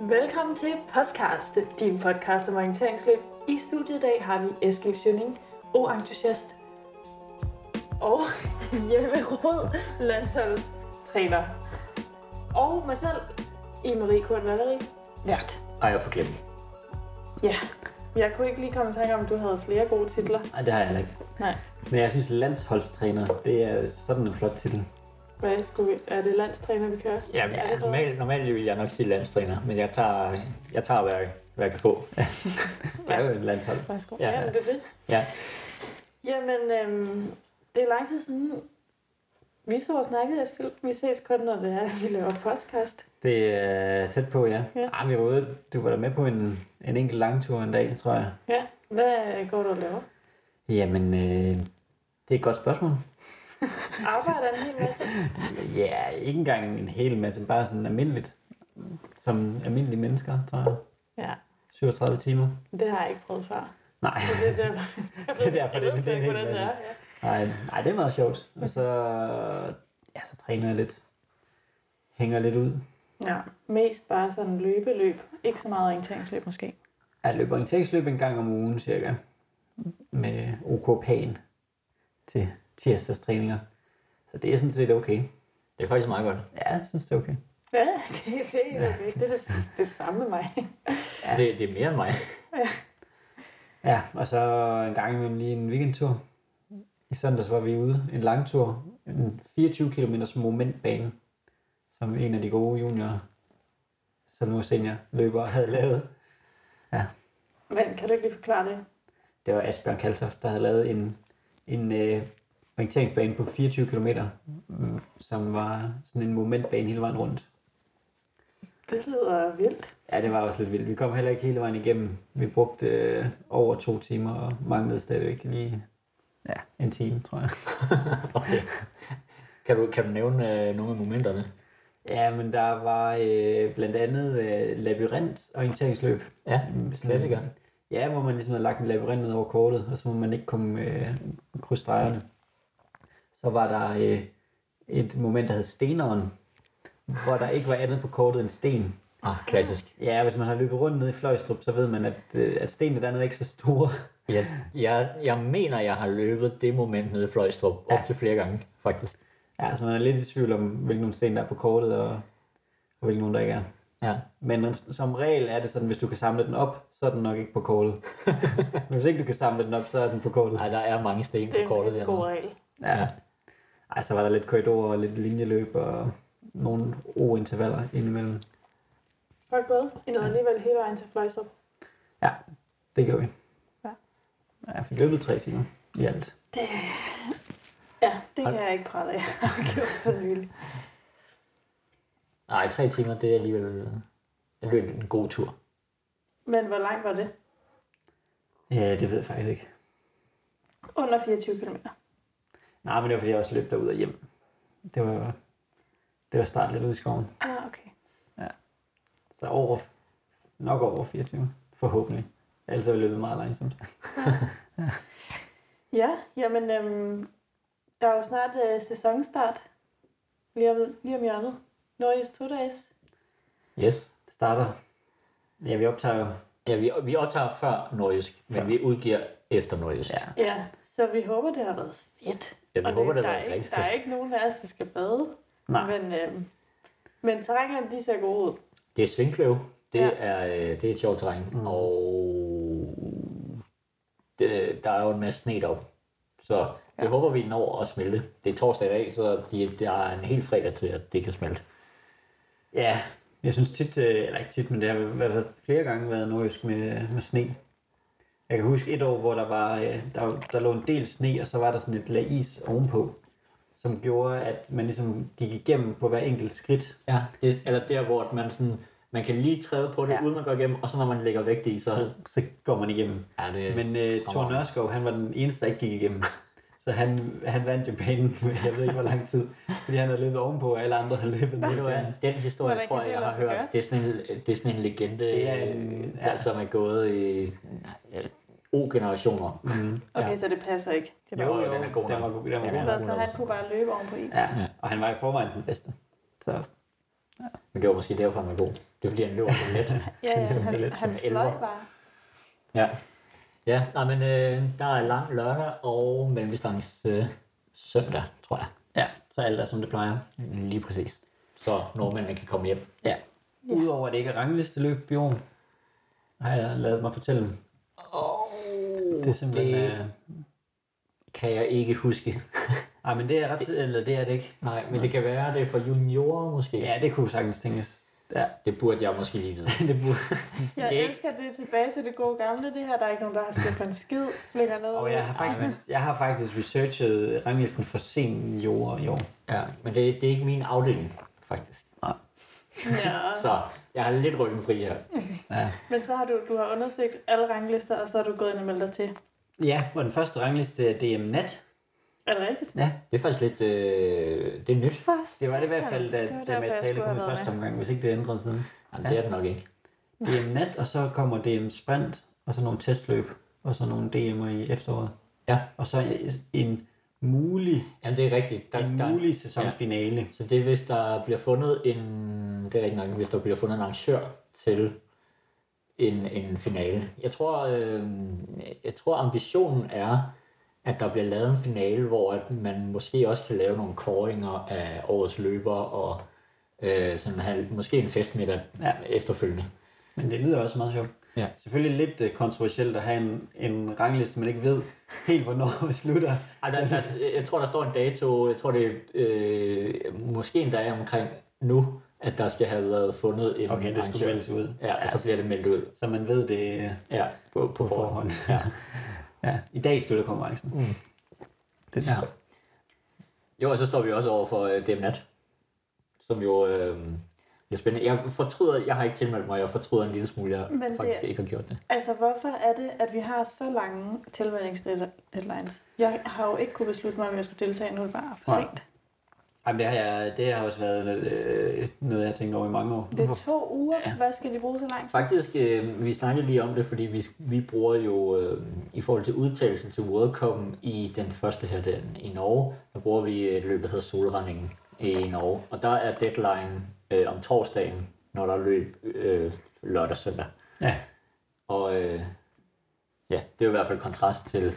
Velkommen til Podcast, din podcast om orienteringsløb. I studiet i dag har vi Eskild Schønning, O-entusiast, og Jeppe Rod, landsholdstræner. Og mig selv, i Marie Kort Valerie, vært. Ej, jeg får glemt. Ja, jeg kunne ikke lige komme i tanke om, at du havde flere gode titler. Nej, det har jeg heller ikke. Nej. Men jeg synes, landsholdstræner, det er sådan en flot titel. Hvad skulle vi? Er det landstræner, vi kører? Ja, Er det bedre? normalt, normalt vil jeg nok sige landstræner, men jeg tager, jeg tager hvad, jeg- hvad jeg kan få. det er jo et landshold. Værsgo. Ja. Ja, men det er det. Ja. Jamen, øhm, det er lang tid siden, vi så og snakkede, Eskild. Vi ses kun, når det er, at vi laver podcast. Det er tæt på, ja. Ja. Ah, vi var ude, du var der med på en, en enkelt langtur en dag, tror jeg. Ja, hvad går du og laver? Jamen, øh, det er et godt spørgsmål. Arbejder en hel masse? Ja, ikke engang en hel masse, bare sådan almindeligt. Som almindelige mennesker, tror jeg. Ja, 37 timer. det har jeg ikke prøvet før. Nej, Så det er derfor, det er derfor, det, ved det er en hel masse. det er. Ja. Nej, nej, det er meget sjovt. Og så, ja, så træner jeg lidt. Hænger lidt ud. ja, mest bare sådan løbeløb. Ikke så meget orienteringsløb måske. Jeg løber orienteringsløb en gang om ugen cirka. Med OK Pan til tirsdagstræninger. Så det er sådan set okay. Det er faktisk meget godt. Ja, jeg synes det er okay. Ja, det, det, er helt okay. Det er det, det samme med mig. Ja. Det, det er mere end mig. Ja, og så en gang imellem lige en weekendtur. I søndags var vi ude en lang tur. En 24 km momentbane, som en af de gode juniorer, som nu er senior løbere, havde lavet. Men kan du ikke lige forklare det? det var Asbjørn Kaltoft, der havde lavet en, en øh, orienteringsbane på 24 km, mm, som var sådan en momentbane hele vejen rundt. Det lyder vildt. Ja, det var også lidt vildt. Vi kom heller ikke hele vejen igennem. Vi brugte øh, over to timer og manglede stadigvæk lige ja, en time, tror jeg. Okay. Kan du, kan du nævne øh, nogle af momenterne? Ja, men der var øh, blandt andet øh, labyrint orienteringsløb. Ja, klassiker. Ja, hvor man ligesom har lagt en labyrint ned over kortet, og så må man ikke komme øh, krydse stregerne. Så var der øh, et moment, der hed Steneren, hvor der ikke var andet på kortet end sten. Ah, klassisk. Ja, hvis man har løbet rundt ned i Fløjstrup, så ved man, at, øh, at stenene dernede er ikke så store. Jeg, jeg, jeg mener, jeg har løbet det moment nede i Fløjstrup op Ja. til flere gange, faktisk. Ja, så man er lidt i tvivl om, hvilke nogle sten der er på kortet, og, og hvilke nogle der ikke er. Ja. Men som regel er det sådan, hvis du kan samle den op, så er den nok ikke på kortet. Men hvis ikke du kan samle den op, så er den på kortet. Ej, der er mange sten Det på er en kortet pisse god regel. Ja. Ja. Ej, så var der lidt korridorer og lidt linjeløb og nogle O-intervaller indimellem. Godt gået. I nåede alligevel hele vejen til Fløjstrup. Ja, det gjorde vi. Ja. Ja, Jeg fik løbet tre timer i alt. Ja, det kan jeg ikke prale af. Jeg har gjort for nylig. Nej, tre timer, det er alligevel det er en god tur. Men hvor langt var det? Ja, det ved jeg faktisk ikke. Under 24 km. Nej, men det var fordi, jeg også løb derud og hjem. Det var, det var start lidt ude i skoven. Ah, okay. Så over, nok over 24, forhåbentlig. Ellers har vi løbet meget langsomt. Ja, jamen, øhm, der er jo snart øh, sæsonstart. Lige om, lige om hjørnet. Norges to days. Yes. Det starter. Ja, vi optager jo. Ja, vi, vi optager før Nordisk, men Før. vi udgiver efter Nordisk. Ja. Ja, så vi håber, det har været fedt. Ja, vi Og håber, det der, er ikke, der er ikke nogen af os, der skal bade. Nej. Men, øhm, men terrængerne, de ser gode ud. Det er svingkløv. Det, Ja. er, øh, det er et sjovt terræn. Mm. Og det, der er jo en masse sne deroppe. Så det Ja. ja. håber vi når at smelte. Det er torsdag i dag, så de, der er en hel fredag til, at det kan smelte. Ja, jeg synes tit, øh, eller ikke tit, men det har i hvert fald flere gange været nordjysk med, med sne. Jeg kan huske et år, hvor der, var, øh, der, der lå en del sne, og så var der sådan et lag is ovenpå, som gjorde, at man ligesom gik igennem på hver enkelt skridt. Ja. Det, eller der, hvor man, sådan, man kan lige træde på det, Ja. uden man går igennem, og så når man lægger vægt i, så... Så, så går man igennem. ja, det, Men øh, Thor. Nørskov, han var den eneste, der ikke gik igennem. Så han, han vandt jo banen, med jeg ved ikke hvor lang tid. Fordi han havde løbet ovenpå, og alle andre havde løbet ned. den historie, Hvordan tror jeg, det jeg har hørt. Det er sådan en, det er sådan en legende, Det er en- der, ja. som er gået i ja, O-generationer. Mm. Okay, Ja. så det passer ikke. Det Jo, var, jo, den er god Den var, den var Den god. er nok. så han kunne bare løbe oven på is. Ja, og han var i forvejen den bedste. Så Men det var måske derfor, han var god. Det Det er fordi, han løber så let. Ja, ja, han, han som fløj bare. Ja. Ja, nej, men øh, der er lang lørdag og mellemdistance øh, søndag, tror jeg. Ja, så alt er som det plejer. Lige præcis. Så nordmændene kan komme hjem. Ja. Udover at det ikke er ranglisteløb år, har jeg lavet mig fortælle. Og Det er simpelthen... det Det... kan jeg ikke huske. Ej, men det er ret... Eller det er det ikke. Nej, men det kan være, det er for juniorer måske. Ja, det kunne sagtens tænkes. Ja, Det burde jeg måske lige vide. det burde... Jeg Det er ikke- elsker det tilbage til det gode gamle, det her. Der er ikke nogen, der har stemt på en skid, slinger noget Og ud. jeg har faktisk, jeg har faktisk researchet ranglisten for seniorer i år. Ja, men det, det er ikke min afdeling, faktisk. Ja. Så jeg har lidt ryggen fri her. Ja. Men så har du, du har undersøgt alle ranglister, og så har du gået ind og meldt dig til. ja, og den første rangliste er DM Nat. Er det rigtigt? Ja, Det er faktisk lidt... Øh, det er nyt. For det var det i hvert fald, da, Det jeg materialet skulle kom i første omgang, hvis ikke det er ændret siden. Jamen, det er det nok ikke. DM Nat, og så kommer DM Sprint, og så nogle testløb, og så nogle DM'er i efteråret. Ja. Og så en mulig, Jamen, det er rigtigt. Der, en der, mulig sæsonfinale. Så det er, hvis der bliver fundet en... Det er rigtig nok, hvis der bliver fundet en arrangør til en, en finale. Jeg tror, øh, jeg tror ambitionen er, at der bliver lavet en finale, hvor at man måske også kan lave nogle kåringer af årets løber og øh, sådan have, måske en festmiddag Ja. ja. efterfølgende. Men det lyder også meget sjovt. Ja. Selvfølgelig lidt øh, kontroversielt at have en, en rangliste, man ikke ved helt, hvornår slutter. Ej, der, der, jeg tror, der står en dato, jeg tror, det er øh, måske en dag omkring nu, at der skal have været fundet en Okay, det skulle meldes ud. Ja, og så bliver det meldt ud. Så man ved det øh, Ja, på, på forhånd. Ja. ja. I dag slutter konkurrencen. Mm. Det, Ja. Jo, og så står vi også over for øh, DM Nat, som jo øh, bliver spændende. Jeg fortryder, jeg har ikke tilmeldt mig, jeg fortryder en lille smule, jeg Men Men det- faktisk ikke har gjort det. Altså, hvorfor er det, at vi har så lange tilmeldingsdeadlines? Jeg har jo ikke kunne beslutte mig, om jeg skulle deltage, nu er det bare for sent. Jamen, det har, jeg, det har også været øh, noget, jeg har tænkt over i mange år. Det er to uger. Ja. Hvad skal de bruge så lang tid? Faktisk, øh, vi snakkede lige om det, fordi vi, vi bruger jo, øh, i forhold til udtagelsen til World Cup i den første her den, i Norge, der bruger vi et løb, der hedder Solrendingen i Norge. Og der er deadline øh, om torsdagen, når der er løb øh, lørdag og søndag. Ja, Og øh, ja, det er jo i hvert fald kontrast til...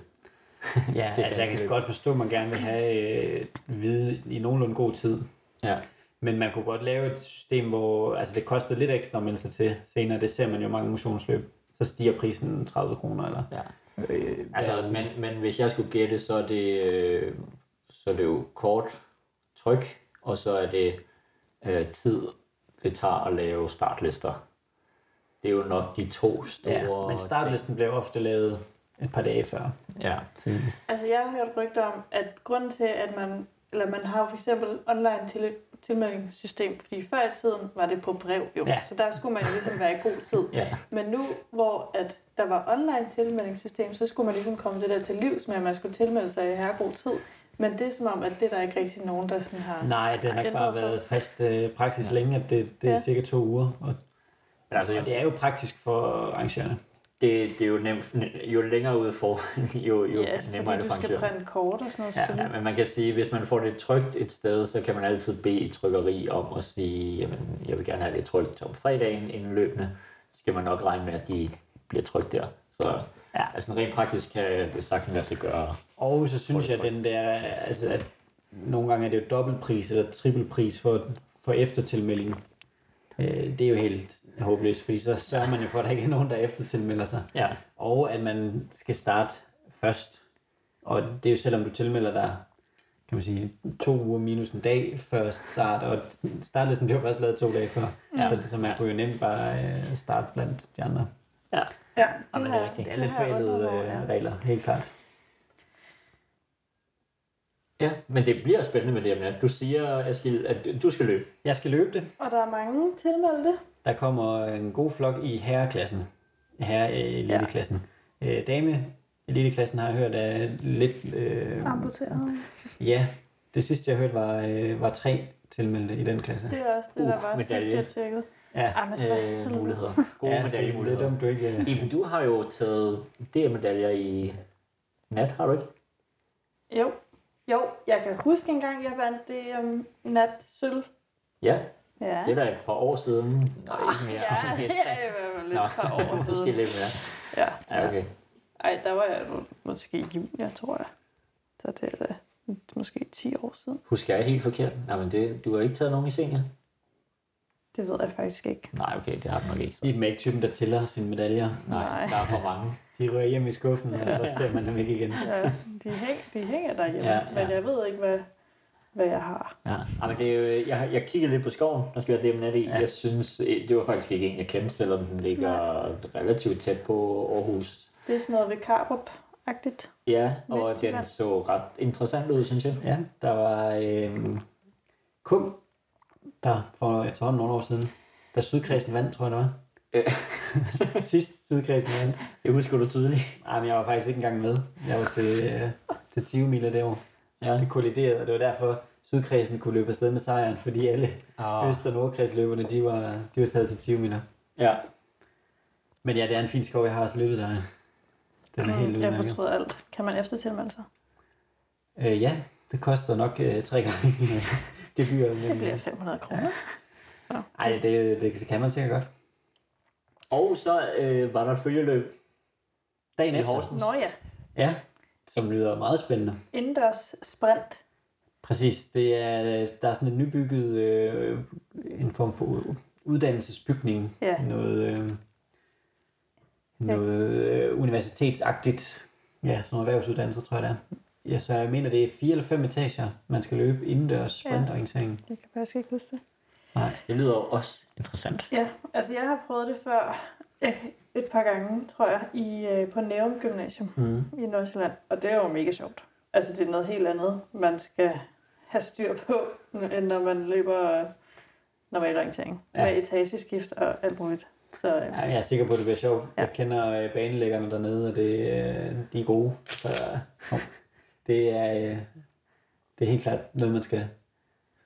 ja Det altså jeg kan godt forstå, at man gerne vil have øh, vide i nogenlunde god tid. Ja, Men man kunne godt lave et system, hvor altså det koster lidt ekstra at melde sig til senere. Det ser man jo mange motionsløb. Så stiger prisen 30 kroner eller... ja. Øh, Altså, men, men hvis jeg skulle gætte, så er det, øh, så er det jo kort tryk, og så er det øh, tid, det tager at lave startlister. Det er jo nok de to store ja, men startlisten bliver ofte lavet et par dage før. Ja. tidligst. Altså, jeg har hørt rygter om, at grunden til, at man, eller man har for eksempel online til, tilmeldingssystem, fordi før i tiden var det på brev jo, Ja. så der skulle man ligesom være i god tid. ja. Men nu, hvor at der var online tilmeldingssystem, så skulle man ligesom komme det der til livs med, at man skulle tilmelde sig i her god tid. Men det er som om, at det er der ikke rigtig nogen, der sådan har... Nej, det har nok bare på. været fast øh, praksis Ja. længe, at det, det er Ja. cirka to uger. Og, Men altså, og det er jo praktisk for arrangørerne. Det, det er jo nemt, jo længere ude for, jo, jo Ja, altså, nemmere er fordi det du for skal printe kort og sådan noget. Ja. Ja, men man kan sige, hvis man får det trygt et sted, så kan man altid bede et trykkeri om at sige, jamen, jeg vil gerne have det trygt om fredagen inden løbende. Så skal man nok regne med, at de bliver trygt der. Så Ja. altså rent praktisk kan det sagtens lade sig gøre. Og så synes jeg, at den der, altså at nogle gange er det jo dobbeltpris eller trippelpris for, for eftertilmeldingen. Øh, det er jo helt håbløst, fordi så sørger man jo for, at der ikke er nogen, der eftertilmelder sig. Ja. Og at man skal starte først. Og det er jo selvom du tilmelder dig, kan man sige, to uger minus en dag før start, og startlisten bliver først lavet to dage før. Ja. Så, det, så man kunne jo nemt bare øh, starte blandt de andre. Ja. Ja, Jamen, det er. Det er lidt forældede øh, regler, helt klart. ja, men det bliver spændende med det her du siger, Askild, at du skal løbe. Jeg skal løbe det. Og der er mange tilmeldte. Der kommer en god flok i herreklassen. Herre-eliteklassen. Ja. Øh, dame eliteklassen har jeg hørt er lidt... Øh, Amputeret. ja, det sidste jeg hørte var, øh, var tre tilmeldte i den klasse. Det er også det, Uh, der var medalje. sidst, jeg tjekkede. Ja, Ah, men Øh, muligheder. Gode ja så det er medaljemuligheder. dumt, du ikke... Øh, Iben, du har jo taget DM-medaljer i nat, har du ikke? Jo. Jo, jeg kan huske engang, jeg vandt det um, nat sølv. Ja. Ja. Det er da et par år siden. Nå, ikke mere. Ja, det er i hvert fald lidt Nå, et par år Måske siden. lidt mere. Ja. Ja, okay. Ej, der var jeg må- måske junior, tror jeg. Så det er da måske 10 år siden. Husker jeg helt forkert? Nej, men det, du har ikke taget nogen i senior? Det ved jeg faktisk ikke. Nej, okay, det har du nok ikke. De er ikke typen, der tæller sine medaljer. Nej, Nej. der er for mange. De rører hjem i skuffen, og så ser man dem ikke igen. Ja, de, hæng, de hænger derhjemme, Ja, ja, ja. ja. men jeg ved ikke, hvad, hvad jeg har. Ja, Ej, men det er jo, jeg, jeg kiggede lidt på skoven, der skal være det i. Ja. Jeg synes, eh, det var faktisk ikke en, jeg kendte, selvom den ligger relativt tæt på Aarhus. Det er sådan noget ved Karup-agtigt. Ja, og Lidt den så ret interessant ud, synes jeg. Ja, der var øh, kum, der for efterhånden nogle år siden, da Sydkredsen vandt, tror jeg det var. Øh. Sidst Sydkredsen vandt. Det husker du tydeligt. Nej, men jeg var faktisk ikke engang med. Jeg var til, øh, til 20 miler derovre. Ja. Det kolliderede, og det var derfor, Sydkredsen kunne løbe afsted med sejren, fordi alle Ah. Øst- og Nordkredsløberne, de var, de var taget til 20 miler. Ja. Men ja, det er en fin skov, jeg har også løbet der. Den er helt Mm, jeg udmærket. fortryder alt. Kan man eftertilmelde sig? Øh, ja, det koster nok øh, tre gange gebyret. Men, Det bliver 500 kroner. Ej, det, det kan man sikkert godt. Og så øh, var der et følgeløb Dagen efter. Horsens. Nå ja, Ja, som lyder meget spændende. indendørs sprint. Præcis, det er, der er sådan et nybygget, øh, en form for uddannelsesbygning. Ja. Noget, øh, noget øh, universitetsagtigt. Ja, sådan noget erhvervsuddannelse, tror jeg det er. Ja, så jeg mener, det er fire eller fem etager, man skal løbe indendørs sprintorientering. Jeg kan faktisk ikke huske det. Nej. Det lyder jo også interessant. Ja, altså jeg har prøvet det før et par gange, tror jeg, i, øh, på Nærum Gymnasium Mm. i Nordsjælland. Og det er jo mega sjovt. Altså det er noget helt andet, man skal have styr på, end når man løber øh, normal orientering. Ja. Ja. Med etageskift og alt muligt. Så øh, Ja, jeg er sikker på, at det bliver sjovt. Ja. Jeg kender øh, banelæggerne dernede, og det, øh, de er gode. Så øh, det er, øh, det er helt klart noget, man skal,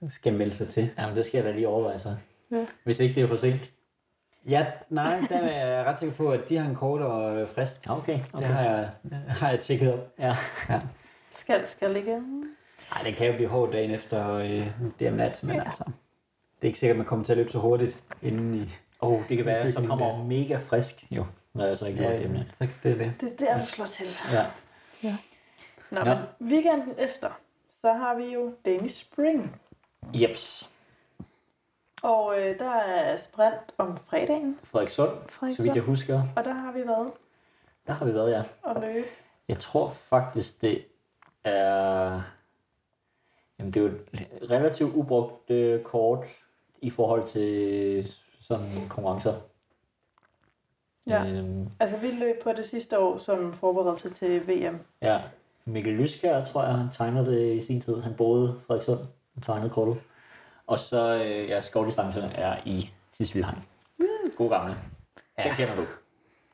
skal melde sig til. Jamen, det skal jeg da lige overveje så. Ja. Hvis ikke det er for sent. Ja, nej, der er jeg ret sikker på, at de har en kortere frist. Okay, Det okay. har jeg, har jeg tjekket op. Ja. skal, skal ligge. Nej, det kan jo blive hårdt dagen efter øh, det om nat, men altså, det er ikke sikkert, at man kommer til at løbe så hurtigt inden i... Oh, det kan være, at så Bygningen kommer der. jeg mega frisk, jo, når jeg så ikke ja, Ja, det emne. så det er det. Det er der, du slår til. Ja. Nå, Ja. men weekenden efter, så har vi jo Danish Spring. Jeps. Og øh, der er sprint om fredagen, Frederikssund, så vidt Frederikssund. jeg husker. Og der har vi været Der har vi været, ja. og løbe. Jeg tror faktisk, det er... Jamen, det er jo et relativt ubrugt øh, kort i forhold til sådan konkurrencer. Ja. Øhm, Altså, vi løb på det sidste år som forberedelse til VM. ja. Mikkel Lyskær, tror jeg, han tegnede det i sin tid. Han boede i Frederikssund. Han tegnede kortet. Og så, øh, ja, skovdistancerne er i Tisvildheim. God gamle. Ja. Den kender du.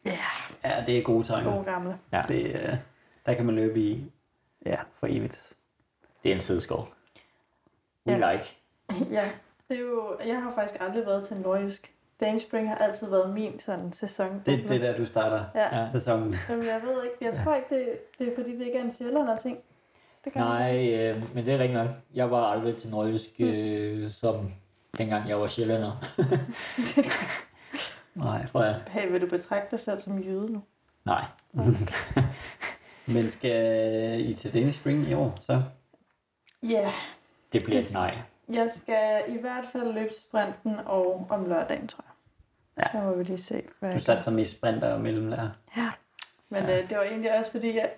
Ja, Ja, det er gode tegner. gode gamle. Ja, Det, øh, der kan man løbe i, ja, for evigt. det er en fed skov. We Ja. like. ja, det er jo, jeg har faktisk aldrig været til Nordjysk. Danish Spring har altid været min sådan sæson. Det, det er der, du starter Ja. Sæsonen. Jamen, jeg ved ikke. Jeg tror ikke, det, det er fordi, det ikke er en sjældent ting. Det kan Nej, øh, men det er rigtigt nok. Jeg var aldrig til Nordjysk, øh, som dengang jeg var sjællander, Nej. tror jeg. Hey, vil du betragte dig selv som jøde nu? Nej. Men skal I til Danish Spring i år, så? Ja, Det bliver Det- et nej. jeg skal i hvert fald løbe sprinten og om lørdagen, tror jeg. Ja. Så må vi lige se, hvad Du jeg satte sig mest sprinter og mellemlærer. Ja. Men Ja. øh, det var egentlig også fordi, jeg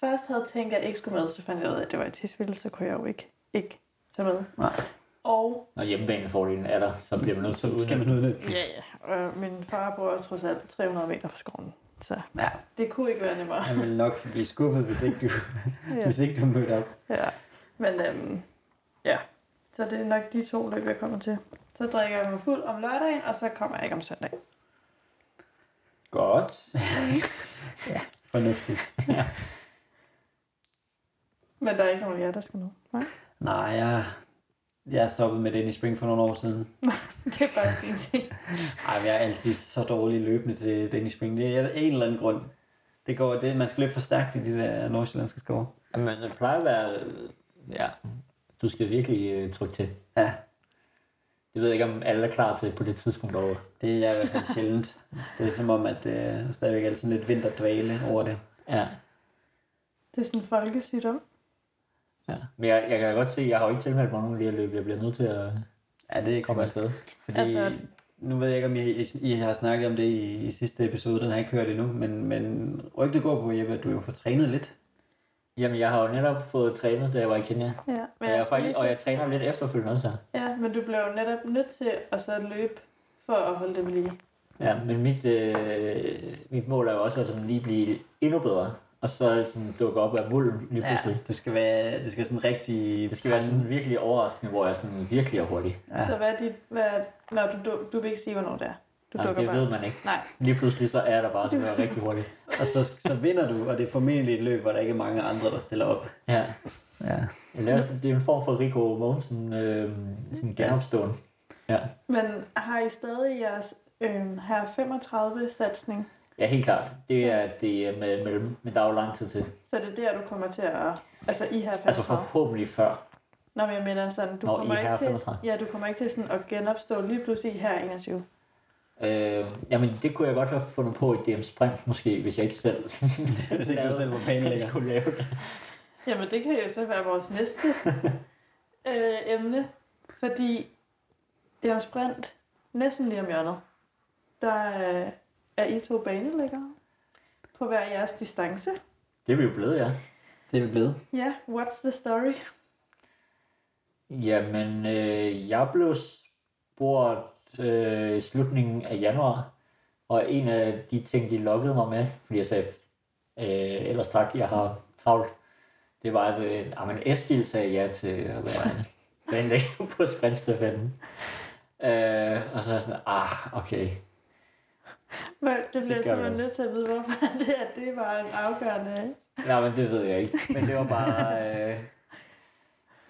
først havde tænkt, at jeg ikke skulle med, så fandt jeg ud af, at det var i Tisvilde, så kunne jeg jo ikke, ikke tage med. Nej, Og Når hjemmebanefordelen er der, så bliver man nødt til at skal man udnytte. ja, ja. Og min far bor trods alt 300 meter fra skoven, så Ja, det kunne ikke være nemmere. jeg vil nok blive skuffet, hvis ikke du, Ja. hvis ikke du mødte op. ja. Men øhm, ja, så det er nok de to løb, jeg kommer til. Så drikker jeg mig fuld om lørdagen, og så kommer jeg ikke om søndag. Godt. Fornuftigt. Men der er ikke nogen af jer, der skal med. Nej, Nej, jeg, jeg er stoppet med Danish Spring for nogle år siden. det er faktisk en ting. Ej, men jeg er altid så dårlig løbende til Danish Spring. Det er af en eller anden grund. Det går, det, man skal løbe for stærkt i de der nordsjællandske skove. Men det plejer at være... Ja, du skal virkelig øh, trykke til. Ja. Det ved jeg ikke, om alle er klar til på det tidspunkt over. Det er i hvert fald sjældent. Det er som om, at øh, stadigvæk er sådan lidt vinterdvale over det. Ja. Det er sådan en folkesygdom. ja. Men jeg, jeg kan godt se, at jeg har jo ikke tilmeldt mig nogen af de her løb. Jeg bliver nødt til at Ja, det er ikke komme afsted. Fordi, Altså- nu ved jeg ikke, om I, I, I har snakket om det i, i sidste episode, den har jeg ikke hørt endnu, men, men rygtet går på, Jeppe, at du jo får trænet lidt. Jamen, jeg har jo netop fået trænet, da jeg var i Kenya. Ja, Men men jeg er jeg faktisk, og jeg træner lidt efterfølgende også. Ja, men du blev jo netop nødt til at så løbe for at holde det ved lige. Ja, men mit, øh, mit mål er jo også at sådan lige blive endnu bedre. Og så sådan dukke op af mulden lige pludselig. du skal være, det skal sådan rigtig... Det skal være sådan virkelig overraskende, hvor jeg sådan virkelig er hurtig. Ja. Ja. Så hvad er dit... Hvad er, når du, du, du vil ikke sige, hvornår det er. Du dukker det bare. ved man ikke. Nej. Lige pludselig så er der bare sådan noget rigtig hurtigt. Og så, så vinder du, og det er formentlig et løb, hvor der ikke er mange andre, der stiller op. Ja. Ja. Jeg laver, det er en form for Rico Mogensen øh, sådan genopståen. Ja. Men har I stadig jeres øh, her 35-satsning? ja, helt klart. Det er det er med, med, men der er jo lang tid til. Så det er der, du kommer til at... Altså i her 35? Altså forhåbentlig før. Nå, men jeg mener sådan, du Nå, kommer ikke til, 35. ja, du kommer ikke til sådan at genopstå lige pludselig her 21. Øh, jamen, det kunne jeg godt have fundet på i DM Sprint, måske, hvis jeg ikke selv, Hvis ikke du selv var planlægger. skulle lave det. Jamen, det kan jo så være vores næste øh, emne, fordi det om sprint næsten lige om hjørnet. Der øh, er I to banelæggere på hver jeres distance. Det er vi jo blevet, ja. Det er vi blevet. Ja, what's the story? Jamen, øh, jeg blev spurgt øh, slutningen af januar, og en af de ting, de lokkede mig med, fordi jeg sagde, øh, ellers tak, jeg har travlt, det var, at øh, jamen, Eskil sagde ja til at være planlægger på sprintstafetten. Øh, og så er jeg sådan, ah, okay. Men det bliver simpelthen nødt til at vide, hvorfor det, at det var en afgørende... Nej, men det ved jeg ikke. Men det var bare... Øh...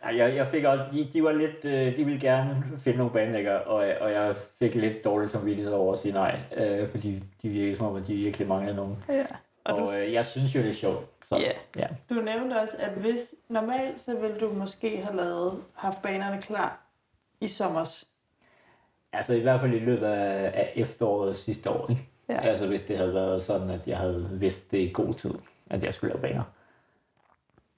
Nej, jeg, jeg fik også... De, de var lidt... Øh, de ville gerne finde nogle banelægger, og, og jeg fik lidt dårlig samvittighed over at sige nej. Øh, fordi de virkede som om, at de virkelig manglede nogen. Ja. Og, Og, du, øh, jeg synes jo, det er sjovt. Så, Ja. ja. du nævnte også, at hvis normalt, så ville du måske have lavet, haft banerne klar i sommers. Altså i hvert fald i løbet af, af efteråret sidste år. Ikke? Ja. Altså hvis det havde været sådan, at jeg havde vidst det i god tid, at jeg skulle lave baner.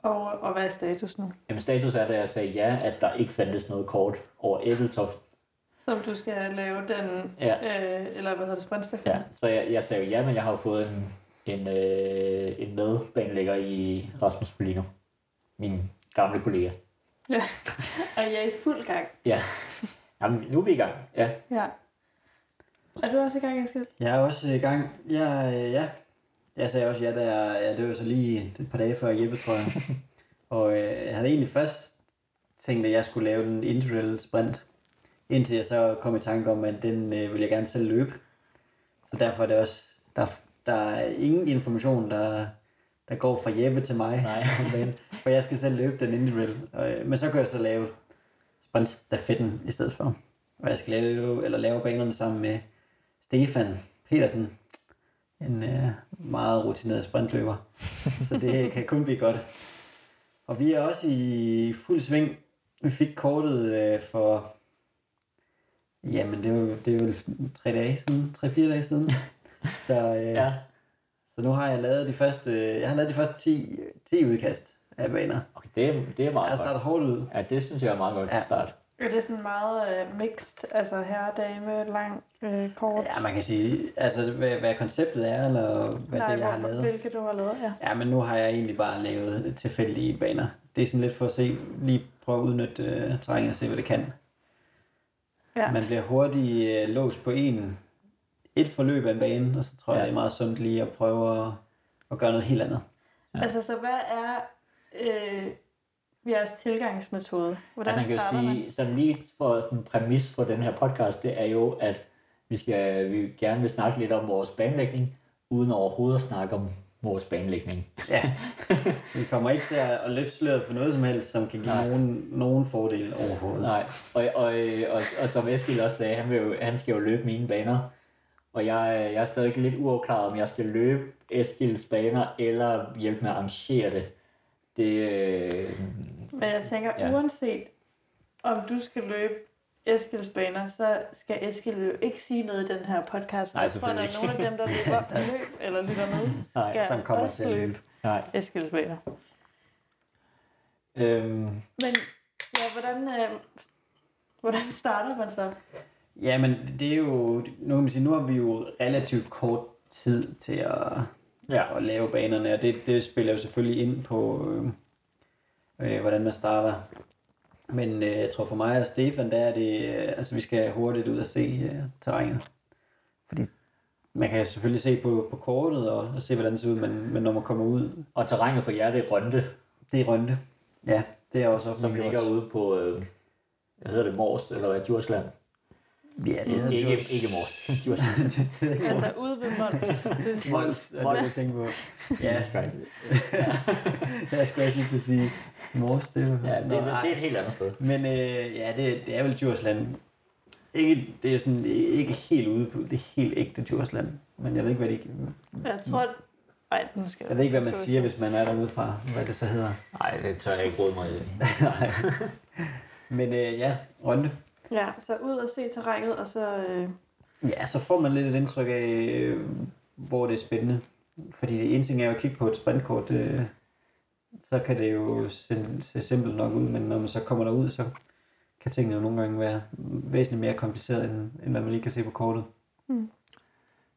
Og, og hvad er status nu? Jamen status er, da jeg sagde ja, at der ikke fandtes noget kort over Æbeltoft Som du skal lave den, Ja. øh, eller hvad hedder det, sprintstafet? Ja, så jeg, jeg sagde ja, men jeg har jo fået en, en, øh, en medbanelægger i Rasmus Polino. Min gamle kollega. Og jeg er i fuld gang. Ja. Jamen, nu er vi i gang. Ja. Ja. Er du også i gang, Eskild? Jeg er også i gang. Jeg, øh, ja. Jeg sagde også ja, da jeg, ja, det var så lige et par dage før Jeppe, tror jeg. og øh, jeg havde egentlig først tænkt, at jeg skulle lave den individuelle sprint, indtil jeg så kom i tanke om, at den øh, ville jeg gerne selv løbe. Så derfor er det også, der, der er ingen information, der, der går fra Jeppe til mig. Nej. For jeg skal selv løbe den individuelle. Og, øh, men så kan jeg så lave sprintstafetten i stedet for. Og jeg skal lave, eller lave banerne sammen med Stefan Petersen. En øh, meget rutineret sprintløber. så det kan kun blive godt. Og vi er også i fuld sving. Vi fik kortet øh, for... Jamen, det er jo, det er jo tre dage siden, tre-fire dage siden. Så, øh, ja. så nu har jeg lavet de første, jeg har lavet de første 10, 10 udkast af baner. Okay, det, er, det er Jeg meget har godt. startet hårdt ud. Ja, det synes jeg er meget godt Ja. til start. Er det sådan meget øh, mixed, altså herre, dame, lang, øh, kort? Ja, man kan sige, altså hvad, hvad konceptet er, eller hvad Nej, det jeg har lavet. Hvilke du har lavet, ja. Ja, men nu har jeg egentlig bare lavet tilfældige baner. Det er sådan lidt for at se, lige prøve at udnytte uh, terrænet og se, hvad det kan. ja. Man bliver hurtigt uh, låst på en, et forløb af en bane, og så tror jeg, Ja. det er meget sundt lige at prøve at, at gøre noget helt andet. Ja. Altså, så hvad er øh, jeres tilgangsmetode? Hvordan Ja, man kan starter man? sige, sådan lige for sådan en præmis for den her podcast, det er jo, at vi, skal, vi gerne vil snakke lidt om vores banlægning, uden overhovedet at snakke om vores banlægning. Ja. Vi kommer ikke til at, at løfte sløret for noget som helst, som kan give Nej. nogen, nogen fordel overhovedet. Nej, og, og, og, og som Eskild også sagde, han, vil jo, han skal jo løbe mine baner. Og jeg, jeg er stadig lidt uafklaret, om jeg skal løbe Eskilds baner, eller hjælpe med at arrangere det. Det, øh, Men jeg tænker, Ja. uanset om du skal løbe Eskils baner, så skal Eskil jo ikke sige noget i den her podcast. for Nej, jeg tror, der er nogle af dem, der løber løb eller lytter med, Nej, skal som kommer til at løbe. Nej. Eskils baner. Øhm, Men ja, hvordan, øh, hvordan starter man så? Ja, men det er jo, nu kan man sige, nu har vi jo relativt kort tid til at, ja. at lave banerne, og det, det spiller jo selvfølgelig ind på, øh, øh, hvordan man starter. Men øh, jeg tror for mig og Stefan, der er det, øh, altså vi skal hurtigt ud og se øh, terrænet. Fordi man kan selvfølgelig se på, på kortet og, og se, hvordan det ser ud, men, men når man kommer ud, Og terrænet for jer, det er Rønte, det er Rønte. Ja, det er også som offentliggjort. ligger ude på, øh, hvad hedder det, Mors, eller hvad, Djursland? Ja, det hedder Ikke, Djurs. ikke Mors, Djursland. Altså ude ved Mols. Det- Mols, er det, jeg tænker på. Ja, right. jeg skulle også lige til at sige Mors, det er jo... Ja, det, Nå, det, det er et helt andet sted. Men øh, ja, det, det er vel Djursland. Ikke, det er sådan ikke helt ude på det helt ægte Djursland. Men jeg ved ikke, hvad, det, Jeg tror... Ej, nu skal jeg ved ikke, hvad man siger, hvis man er derude fra, hvad det så hedder. Nej, det tør jeg ikke råde mig i. Nej. Men øh, ja, Rønte. Ja, så ud og se terrænet, og så... Øh, Ja, så får man lidt et indtryk af, øh, hvor det er spændende. Fordi det ene ting er jo at kigge på et sprintkort, øh, så kan det jo se, se simpelt nok ud, men når man så kommer derud, så kan tingene jo nogle gange være væsentligt mere kompliceret, end, end hvad man lige kan se på kortet.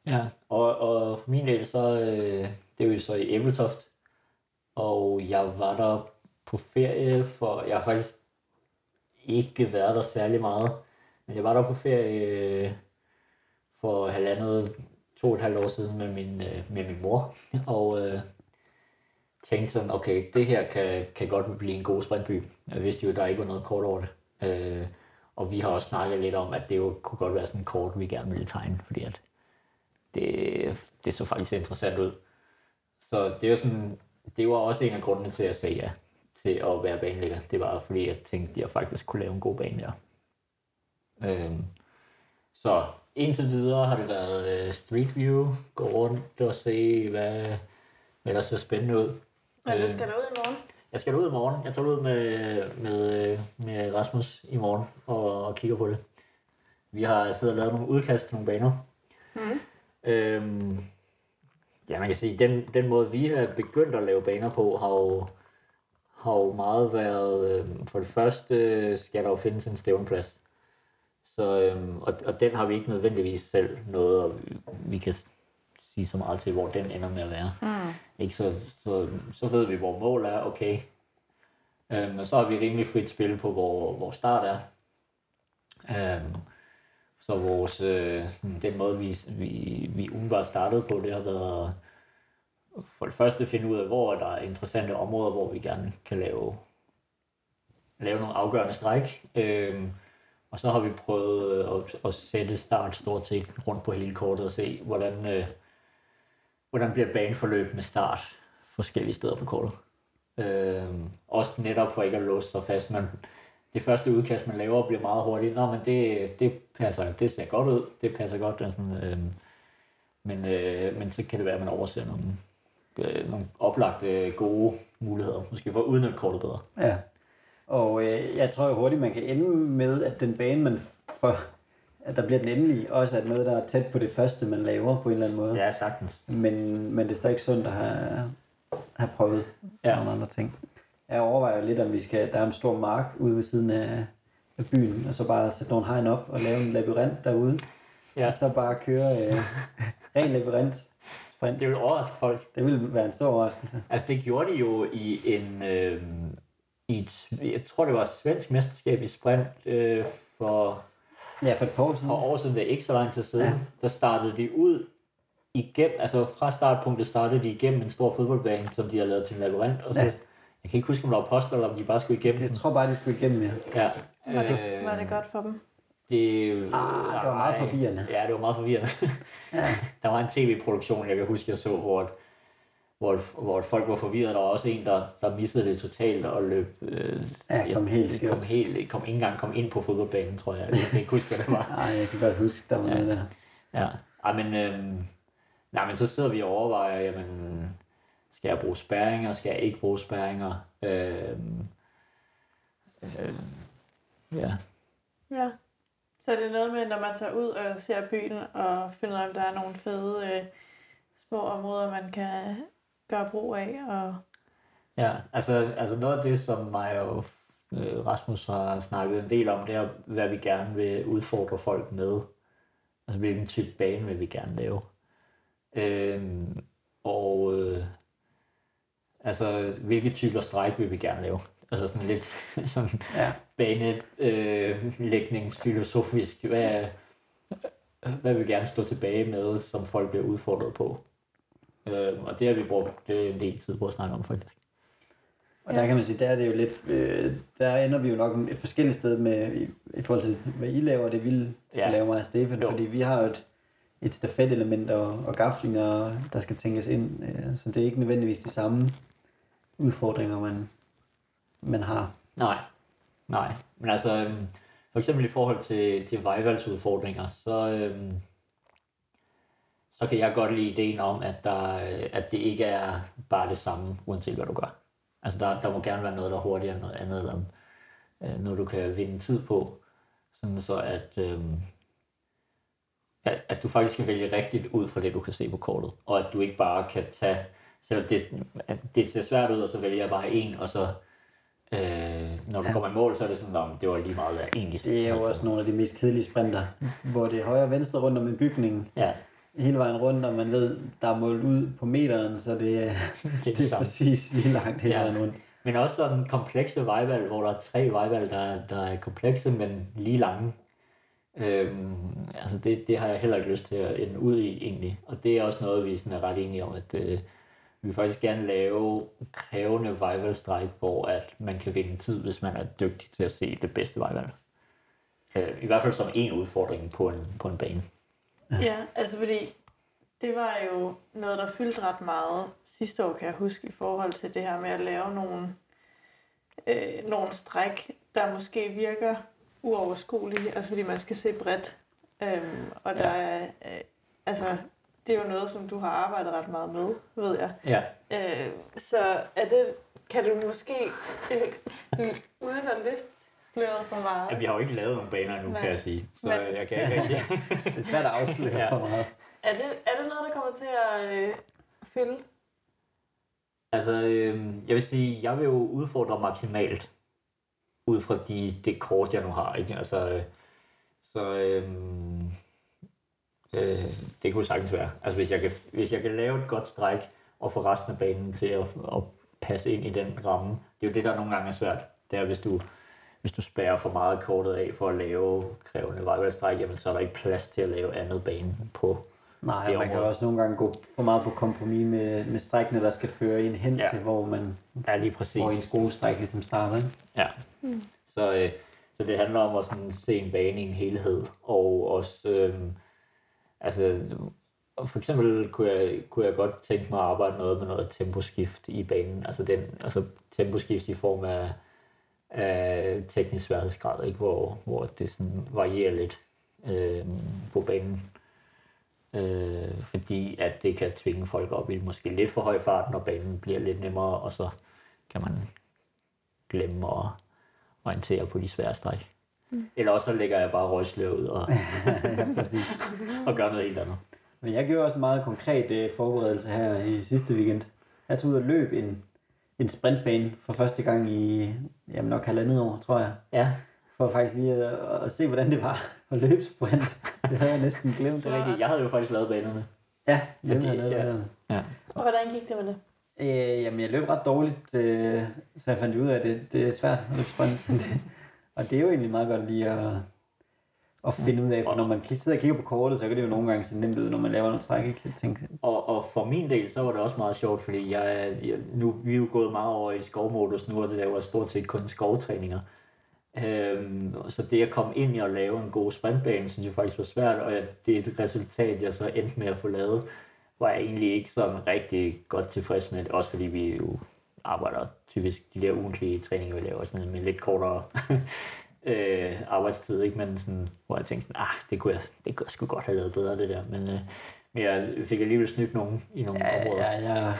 Ja, og, og for min del, så øh, det er jo så i Æbletoft, og jeg var der på ferie, for jeg har faktisk ikke været der særlig meget, men jeg var der på ferie øh, for halvandet, to og et halvt år siden med min, øh, med min mor, og øh, tænkte sådan, okay, det her kan, kan godt blive en god sprintby. Jeg vidste jo, at der ikke var noget kort over det. Øh, og vi har også snakket lidt om, at det jo kunne godt være sådan en kort, vi gerne ville tegne, fordi at det, det så faktisk interessant ud. Så det er jo sådan, det var også en af grundene til at sige ja til at være banelægger. Det var fordi, jeg tænkte, at jeg faktisk kunne lave en god bane der. Øhm, så indtil videre har det været øh, Street View, gå rundt og se, hvad, hvad der ser spændende ud men du Øhm, skal derud i morgen. Jeg skal ud i morgen. Jeg tager ud med, med, med Rasmus i morgen og, og kigger på det. Vi har siddet og lavet nogle udkast til nogle baner. Mm. Øhm, ja, man kan sige, den, den måde, vi har begyndt at lave baner på, har jo, har jo meget været, øhm, for det første skal der jo findes en stævnplads. Så, øhm, og, og den har vi ikke nødvendigvis selv noget, og vi, vi kan sige så meget til, hvor den ender med at være. Mm. Ikke? Så, så, så ved vi, hvor mål er, okay. Øhm, og så har vi rimelig frit spil på, hvor, hvor start er. Øhm, så vores, øh, den måde, vi, vi, vi umiddelbart startede på, det har været for det første at finde ud af, hvor der er interessante områder, hvor vi gerne kan lave, lave nogle afgørende stræk. Øhm, og så har vi prøvet at, at sætte start stort set rundt på hele kortet og se, hvordan, øh, hvordan bliver baneforløb med start forskellige steder på kortet. Øh, også netop for ikke at låse sig fast. Man, det første udkast, man laver, bliver meget hurtigt. Nå, men det, det passer, det ser godt ud. Det passer godt. Det sådan, øh, men, øh, men så kan det være, at man overser nogle, øh, nogle oplagte gode muligheder. Måske for at udnytte kortet bedre. Ja. Og øh, jeg tror jo hurtigt, man kan ende med, at den bane, man får, at der bliver den endelige, også er noget, der er tæt på det første, man laver på en eller anden måde. Ja, sagtens. Men, men det er stadig sundt at have, have prøvet Ja. nogle andre ting. Jeg overvejer lidt, om vi skal... Der er en stor mark ude ved siden af, af byen, og så bare sætte nogle hegn op og lave en labyrint derude. Ja. Og så bare køre øh, ren labyrint sprint. Det vil overraske folk. Det ville være en stor overraskelse. Altså, det gjorde de jo i en... Øh, i et, jeg tror, det var et svensk mesterskab i sprint øh, for, Ja, for et par år siden. for år siden, det er ikke så lang tid siden. Ja. Der startede de ud igennem, altså fra startpunktet startede de igennem en stor fodboldbane, som de har lavet til en labyrint. Og så, Ja. Jeg kan ikke huske, om der var poster, eller om de bare skulle igennem Jeg tror bare, de skulle igennem, ja. Ja. Var det, Øh, var det godt for dem? Det, Ah, det var meget forvirrende. Ja, det var meget forvirrende. Ja. der var en tv-produktion, jeg kan huske, jeg så, hvor, hvor, hvor folk var forvirret. Der var også en, der, der missede det totalt og løb... Øh, Ja, kom helt skævt. kom helt, kom ikke engang kom ind på fodboldbanen, tror jeg. Jeg kan ikke huske, hvad det var. Nej, jeg kan godt huske, der var Ja. noget der. Ja, Ej, men, øhm, nej, men så sidder vi og overvejer, jamen, skal jeg bruge spærringer, skal jeg ikke bruge spærringer? Øhm, øhm, ja, Ja. Så er det noget med, når man tager ud og ser byen og finder ud af, om der er nogle fede øh, små områder, man kan gøre brug af. Og... Ja, altså, altså noget af det, som mig og øh, Rasmus har snakket en del om, det er, hvad vi gerne vil udfordre folk med. Altså, hvilken type bane vil vi gerne lave. Øhm, og øh, altså, hvilke typer stræk vil vi gerne lave. Altså sådan lidt sådan Ja. banelægningsfilosofisk. Hvad, hvad vil vi gerne stå tilbage med, som folk bliver udfordret på. Øhm, og det har vi brugt det er en del tid på at snakke om, faktisk. Og der kan man sige, der er det jo lidt, øh, der ender vi jo nok et forskelligt sted med, i, i forhold til, hvad I laver, det vi skal Ja. lave mig og Stefan, Jo. fordi vi har jo et, et stafetelement og, og gaflinger, der skal tænkes ind, øh, så det er ikke nødvendigvis de samme udfordringer, man, man har. Nej, nej. Men altså, øhm, for eksempel i forhold til, til vejvalgsudfordringer, så, øhm, så kan jeg godt lide ideen om, at, der, øh, at det ikke er bare det samme, uanset hvad du gør. Altså, der, der må gerne være noget, der er hurtigere end noget andet, eller øh, noget, du kan vinde tid på, sådan så at, øhm, at, at du faktisk kan vælge rigtigt ud fra det, du kan se på kortet, og at du ikke bare kan tage, selvom det, at det ser svært ud, og så vælger jeg bare en, og så Øh, når du Ja. kommer i mål, så er det sådan, at det var lige meget, hvad jeg egentlig. Det er jo også nogle af de mest kedelige sprinter, hvor det er højre og venstre rundt om en bygning, Ja, hele vejen rundt, og man ved, der er målt ud på meteren, så det er, det er det, er præcis lige langt hele Ja. vejen rundt. Men også sådan komplekse vejvalg, hvor der er tre vejvalg, der, er- der er komplekse, men lige lange. Øhm, altså det, det har jeg heller ikke lyst til at ende ud i egentlig. Og det er også noget, vi sådan er ret enige om, at øh, vi vil faktisk gerne lave krævende vejvalgstræk, hvor at man kan vinde tid, hvis man er dygtig til at se det bedste vejvalg. Øh, I hvert fald som en udfordring på en, på en bane. Ja, altså fordi det var jo noget, der fyldte ret meget sidste år, kan jeg huske, i forhold til det her med at lave nogle, øh, nogle stræk, der måske virker uoverskuelige, altså fordi man skal se bredt. Øhm, og der er, øh, altså, det er jo noget, som du har arbejdet ret meget med, ved jeg. Ja, Øh, så er det, kan du måske, øh, uden at løfte sløret for meget, Jamen, jeg har jo ikke lavet nogen baner endnu, Nej. kan jeg sige. Så Men- jeg kan ikke rigtig... Det er svært at afsløre Ja. ja. for meget. er, det, er det noget, der kommer til at øh, fylde? Altså, øh, jeg vil sige, jeg vil jo udfordre maksimalt, ud fra de, det kort, jeg nu har, ikke? Altså, øh, så øh, øh, det kunne sagtens være. Altså, hvis jeg, kan, hvis jeg kan lave et godt stræk, og få resten af banen til at, at passe ind i den ramme, det er jo det, der nogle gange er svært. Det er, hvis du, hvis du spærrer for meget kortet af for at lave krævende vejvalgstræk, jamen så er der ikke plads til at lave andet bane på. Nej, det og man kan også nogle gange gå for meget på kompromis med, med strækkene, der skal føre en hen Ja. til, hvor, man, Ja, lige præcis. hvor ens gode stræk ligesom starter. Ikke? Ja. Så, øh, så det handler om at sådan se en bane i en helhed, og også, øh, altså, for eksempel kunne jeg, kunne jeg godt tænke mig at arbejde noget med noget temposkift i banen, altså, den, altså temposkift i form af, af teknisk sværhedsgrad, ikke? Hvor, hvor det sådan varierer lidt øh, på banen. Øh, fordi at det kan tvinge folk op i måske lidt for høj fart, når banen bliver lidt nemmere, og så kan man glemme at orientere på de svære stræk. Mm. Eller også så lægger jeg bare røgslør ud og, ja, præcis. og gør noget helt andet. Men jeg gjorde også en meget konkret øh, forberedelse her i sidste weekend. Jeg tog ud og løb en, en sprintbane for første gang i jamen nok halvandet år, tror jeg. Ja, For faktisk lige at, at se, hvordan det var at løbe sprint. Det havde jeg næsten glemt. det er rigtigt. Jeg havde jo faktisk lavet banerne. Ja, jeg havde lavet ja. det. Ja. Og hvordan gik det med det? Øh, jamen, jeg løb ret dårligt, øh, så jeg fandt ud af, at det, det er svært at løbe sprint. Og det er jo egentlig meget godt lige at, at finde ud af, for når man sidder og kigger på kortet, så kan det jo nogle gange se nemt ud, når man laver noget træk. Ikke? Jeg tænkte, Og, og for min del, så var det også meget sjovt, fordi jeg, jeg, nu, vi er jo gået meget over i skovmodus nu, og det laver stort set kun skovtræninger. Øhm, så det at komme ind i at lave en god sprintbane, synes jeg faktisk var svært, og jeg, det er et resultat, jeg så endte med at få lavet, var jeg egentlig ikke sådan rigtig godt tilfreds med, også fordi vi jo arbejder typisk de der ugentlige træninger, vi laver, sådan med lidt kortere øh, arbejdstid, ikke? Men sådan, hvor jeg tænkte sådan, ah, det kunne jeg, det kunne jeg sgu godt have lavet bedre, det der, men, øh, men jeg fik alligevel snydt nogen i nogle ja, områder. ja, ja,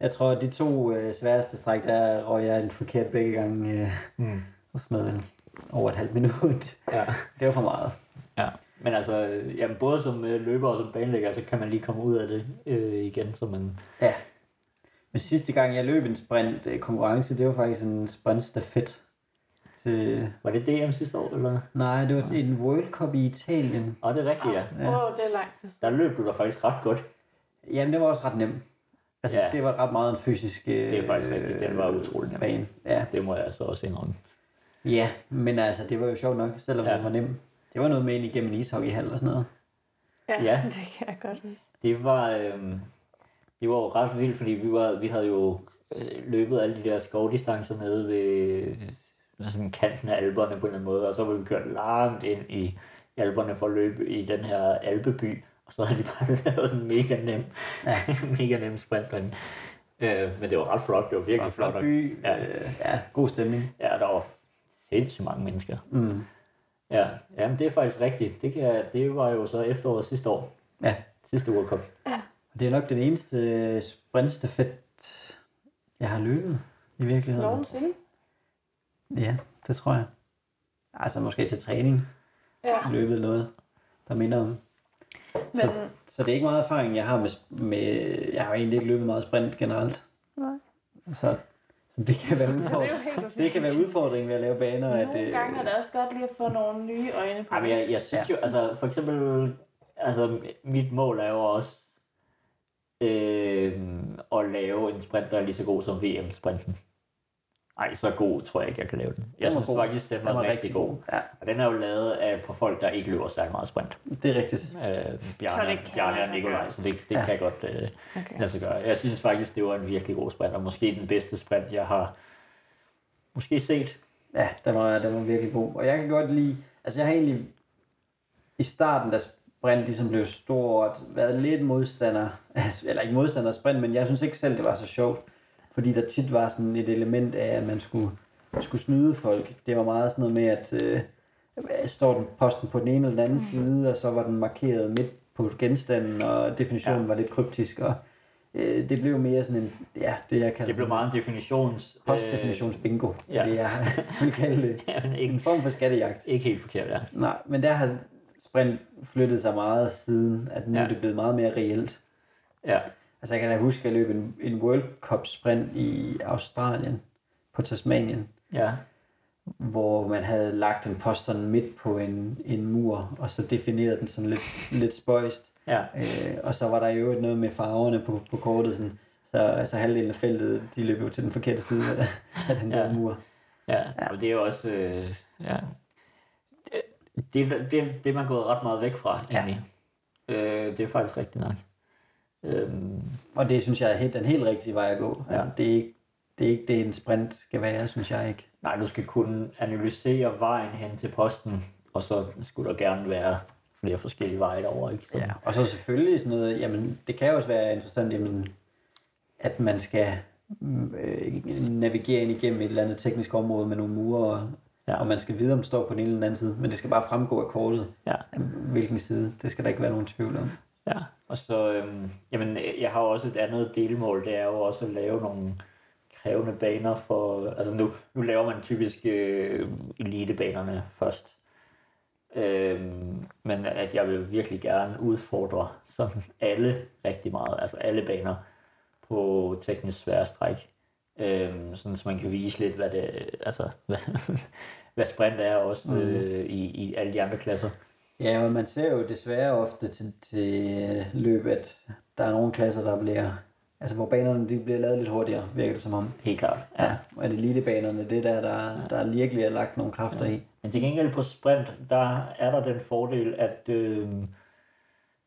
jeg tror, at de to øh, sværeste stræk, der røg jeg en forkert begge gange øh, Mm. og smed over et halvt minut. Ja. Det var for meget. Ja, men altså, jamen, både som øh, løber og som banelægger, så kan man lige komme ud af det øh, igen, så man... Ja. Men sidste gang jeg løb en sprint øh, konkurrence, det var faktisk en sprint stafet. Til... Var det DM sidste år, eller? Nej, det var til en World Cup i Italien. Og det er rigtigt, ja. Åh, Ja. oh, det er lang tid. Der løb du da faktisk ret godt. Jamen, det var også ret nemt. Altså, Ja. det var ret meget en fysisk øh, Det er faktisk rigtigt. Den var utrolig nem. bane. Ja. Det må jeg altså også indrømme. ja, men altså, det var jo sjovt nok, selvom Ja. det var nemt. Det var noget med ind igennem en ishockeyhal og sådan noget. Ja, Ja. det kan jeg godt huske. Det var, øh, det var jo ret vildt, fordi vi, var, vi havde jo øh, løbet alle de der skovdistancer nede ved sådan kanten af alberne på en eller anden måde, og så var vi kørt langt ind i alberne for at løbe i den her alpeby, og så havde de bare lavet sådan en mega nem, Ja. mega nem sprint derinde. Øh, men det var ret flot, det var virkelig flot. og- by. Ja. Ja. Øh, ja, god stemning. Ja, der var sindssygt mange mennesker. Mm. Ja, jamen det er faktisk rigtigt. Det, kan, det var jo så efteråret sidste år. Ja, Sidste World Cup. det er nok den eneste sprintstafet, jeg har løbet i virkeligheden. Nogensinde? Ja, det tror jeg. Altså måske til træning Ja. løbet noget, der minder om. Så, Men, så det er ikke meget erfaring, jeg har med, med jeg har egentlig ikke løbet meget sprint generelt. nej. Så, så det kan være Så det udfordring. Det kan være udfordringen ved at lave baner. At, Nogle øh, gange er det også godt lige at få nogle nye øjne på. Ej, men jeg, jeg synes ja. jo, altså for eksempel, altså mit mål er jo også øh, at lave en sprint, der er lige så god som VM-sprinten. Ej, så god tror jeg ikke, jeg kan lave den. Jeg Den var synes god. faktisk, den den var, var rigtig god. Ja, Og den er jo lavet af på folk, der ikke løber særlig meget sprint. det er rigtigt. Øh, Så Bjarne, det kan Bjarne og sig Nikolaj, så det, det Ja. kan godt øh, Okay. lade sig gøre. Jeg synes faktisk, det var en virkelig god sprint, og måske den bedste sprint, jeg har måske set. Ja, den var, den var virkelig god. Og jeg kan godt lide, altså jeg har egentlig i starten, da sprint ligesom blev stort, været lidt modstander, eller ikke modstander af sprint, men jeg synes ikke selv, det var så sjovt. Fordi der tit var sådan et element af, at man skulle, skulle snyde folk. Det var meget sådan noget med, at øh, står den posten på den ene eller den anden mm. side, og så var den markeret midt på genstanden, og definitionen Ja. var lidt kryptisk, og øh, det blev mere sådan en, ja, det jeg kalder Det blev sådan meget en definitions... postdefinitionsbingo, ja. ja. det jeg vil kalde det. Ja, men En ikke, form for skattejagt. ikke helt forkert, ja. Nej, men der har sprint flyttet sig meget siden, at nu ja. er det blevet meget mere reelt. Ja, Altså jeg kan da huske, at jeg løb en, en World Cup sprint i Australien, på Tasmanien, ja. hvor man havde lagt en post sådan midt på en, en mur, og så definerede den sådan lidt, lidt spøjst. ja. Øh, og så var der jo noget med farverne på, på kortet, sådan, så altså halvdelen af feltet, de løb jo til den forkerte side af, af den der Ja. mur. Ja, og det er jo også, øh, ja, det, det, det, det er man gået ret meget væk fra, Ja. egentlig. Øh, det er faktisk rigtigt nok. Øhm, Og det synes jeg er helt, den helt rigtige vej at gå. Ja. Altså det er ikke det, er ikke det, en sprint skal være, synes jeg ikke. nej, du skal kunne analysere vejen hen til posten, og så skulle der gerne være flere forskellige veje derover, ikke? Ja, og så selvfølgelig sådan noget, jamen det kan jo også være interessant, jamen, at man skal mm, øh, navigere ind igennem et eller andet teknisk område med nogle mure, og, ja. og man skal vide, om det står på den ene eller den anden side, men det skal bare fremgå af kortet, ja. hvilken side. Det skal der ikke være nogen tvivl om. Ja, og så, øhm, jamen, jeg har også et andet delmål, det er jo også at lave nogle krævende baner for, altså nu, nu laver man typisk øh, elitebanerne først. Øhm, men at jeg vil virkelig gerne udfordre sådan alle rigtig meget, altså alle baner på teknisk svære stræk. Øhm, sådan så man kan vise lidt, hvad det, altså, hvad, hvad sprint er også Mhm. øh, i, i alle de andre klasser. Ja, og man ser jo desværre ofte til, til løb, at der er nogle klasser, der bliver, altså hvor banerne de bliver lavet lidt hurtigere, virker det som om. Helt klart. Ja, og at elitebanerne, det er der, der, der virkelig er lagt nogle kræfter i. Men til gengæld på sprint, der er der den fordel, at øh,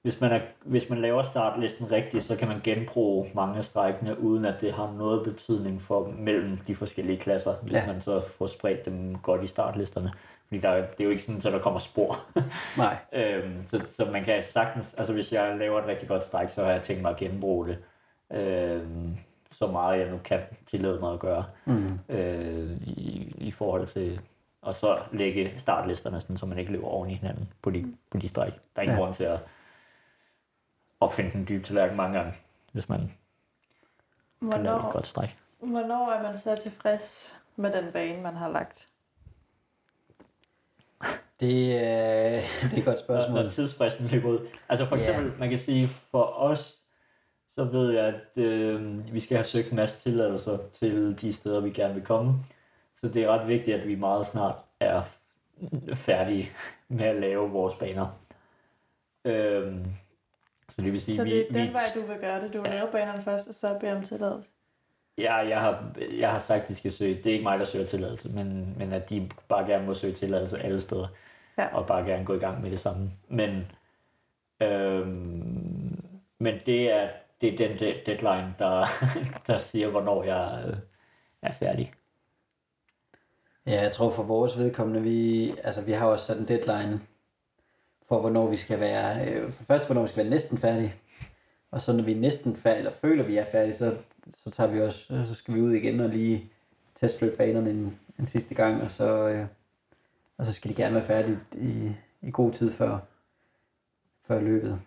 hvis, man er, hvis man laver startlisten rigtigt, så kan man genbruge mange af strækkene, uden at det har noget betydning for mellem de forskellige klasser, hvis Ja. man så får spredt dem godt i startlisterne. Fordi der, er- det er jo ikke sådan, at der kommer spor. Nej, øhm, så, så man kan sagtens, altså hvis jeg laver et rigtig godt stræk, så har jeg tænkt mig at genbruge det. Øhm, så meget jeg nu kan tillade mig at gøre mm. øh, i, i forhold til og så lægge startlisterne, sådan, så man ikke løber oven i hinanden på de, på de stræk. Der er ikke ja. Grund til at opfinde den dybe tallerken mange gange, hvis man kan lave et Hvornår, godt stræk. hvornår er man så tilfreds med den bane, man har lagt? Det, er, det er et godt når, spørgsmål. når tidsfristen løber ud. Altså for eksempel, man kan sige, for os, så ved jeg, at øh, vi skal have søgt en masse tilladelser til de steder, vi gerne vil komme. Så det er ret vigtigt, at vi meget snart er færdige med at lave vores baner. Øhm, så det vil sige, Så vi, det er den vi, vej, du vil gøre det. Du vil Ja. lave banerne først, og så bede om tilladelse. Ja, jeg har, jeg har sagt, at de skal søge. Det er ikke mig, der søger tilladelse, men, men at de bare gerne må søge tilladelse alle steder. Ja. Og bare gerne gå i gang med det samme. Men, øhm, men det er, det er den de- deadline, der, der siger, hvornår jeg øh, er færdig. Ja, jeg tror for vores vedkommende, vi, altså, vi har også sat en deadline for, hvornår vi skal være, øh, for først, hvornår vi skal være næsten færdige. Og så når vi er næsten færdige, eller føler, vi er færdige, så, så tager vi også, så skal vi ud igen og lige testflytte banerne en, en sidste gang, og så, øh, og så skal de gerne være færdige i, i god tid før, før løbet.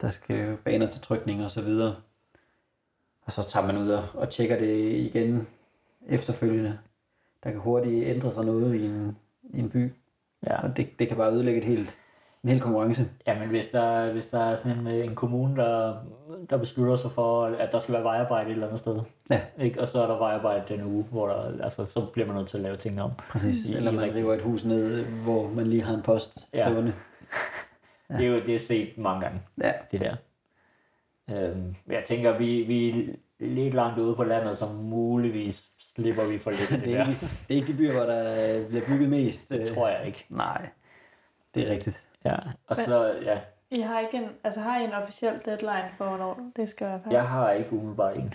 Der skal baner til trykning og så videre. Og så tager man ud og, og tjekker det igen efterfølgende. Der kan hurtigt ændre sig noget i en, i en by, Ja. og det, det kan bare ødelægge et helt, en hel konkurrence. Ja, men hvis der, hvis der er sådan en, øh, en kommune, der, der beslutter sig for, at der skal være vejarbejde et eller andet sted, Ja. ikke? og så er der vejarbejde den uge, hvor der, altså, så bliver man nødt til at lave tingene om. Præcis. I- Eller man rigtig- river et hus ned, hvor man lige har en post Ja. stående. Ja. Det er jo det er set mange gange, Ja. det der. Øhm, jeg tænker, vi, vi er lidt langt ude på landet, så muligvis slipper vi for lidt det, Det er, der. ikke, det er ikke de byer, hvor der øh, bliver bygget mest. Det tror jeg ikke. Nej, det er rigtigt. Ja. Og Men- så, ja, I har ikke en, altså har I en officiel deadline for, hvornår det skal være færdigt? jeg har ikke umiddelbart en.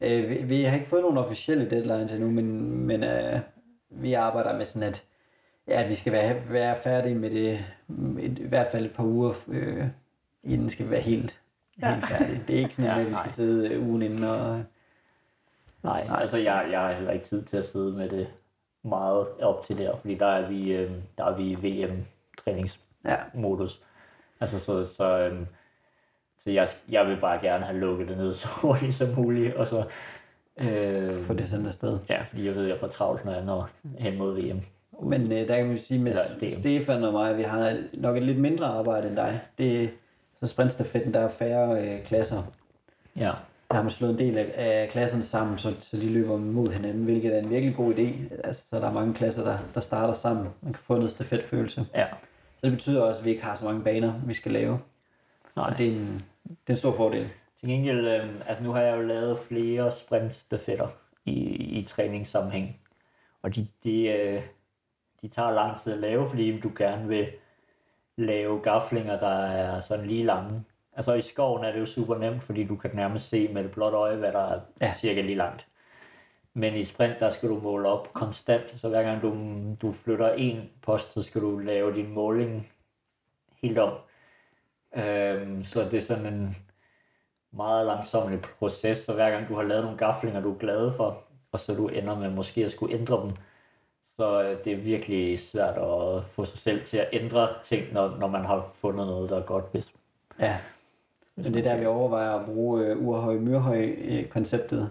Øh, vi, vi har ikke fået nogen officielle deadlines endnu, men, men øh, vi arbejder med sådan, at ja, at vi skal være, være færdige med det et, i hvert fald et par uger, øh, inden skal vi være helt, Ja. helt færdige. Det er ikke sådan, Ja, at vi nej. skal sidde øh, ugen inden og... Nej, Nej. altså jeg, jeg har heller ikke tid til at sidde med det meget op til der, fordi der er vi, øh, der er vi i Ja, Altså så, så, øhm, så jeg, jeg vil bare gerne have lukket det ned så hurtigt som muligt, og så øh, få det sendt afsted. Ja, fordi jeg ved, at jeg får travlt, når jeg når hen mod VM. Men øh, der kan man sige, med Eller. Stefan og mig, vi har nok et lidt mindre arbejde end dig. Det, så sprintstafetten, der er færre øh, klasser. Ja, Der har man slået en del af, af klasserne sammen, så, så de løber mod hinanden, hvilket er en virkelig god idé. Altså, så der er mange klasser, der, der starter sammen. Man kan få noget stafetfølelse. ja. Så det betyder også, at vi ikke har så mange baner, vi skal lave. Nej. Og det er en, det er en stor fordel. Til gengæld, øh, altså nu har jeg jo lavet flere sprintstafetter i, i træningssammenhæng. Og de, de, øh, de tager lang tid at lave, fordi du gerne vil lave gaflinger, der er sådan lige lange. Altså i skoven er det jo super nemt, fordi du kan nærmest se med det blotte øje, hvad der er Ja. cirka lige langt. Men i sprint, der skal du måle op konstant, så hver gang du, du flytter en post, så skal du lave din måling helt om. Øhm, så det er sådan en meget langsommelig proces, så hver gang du har lavet nogle gaflinger, du er glad for, og så du ender med måske at skulle ændre dem, så øh, det er virkelig svært at få sig selv til at ændre ting, når, når man har fundet noget, der er godt. Hvis, Ja. Men det er der, vi overvejer at bruge øh, Urhøj-Myrhøj-konceptet.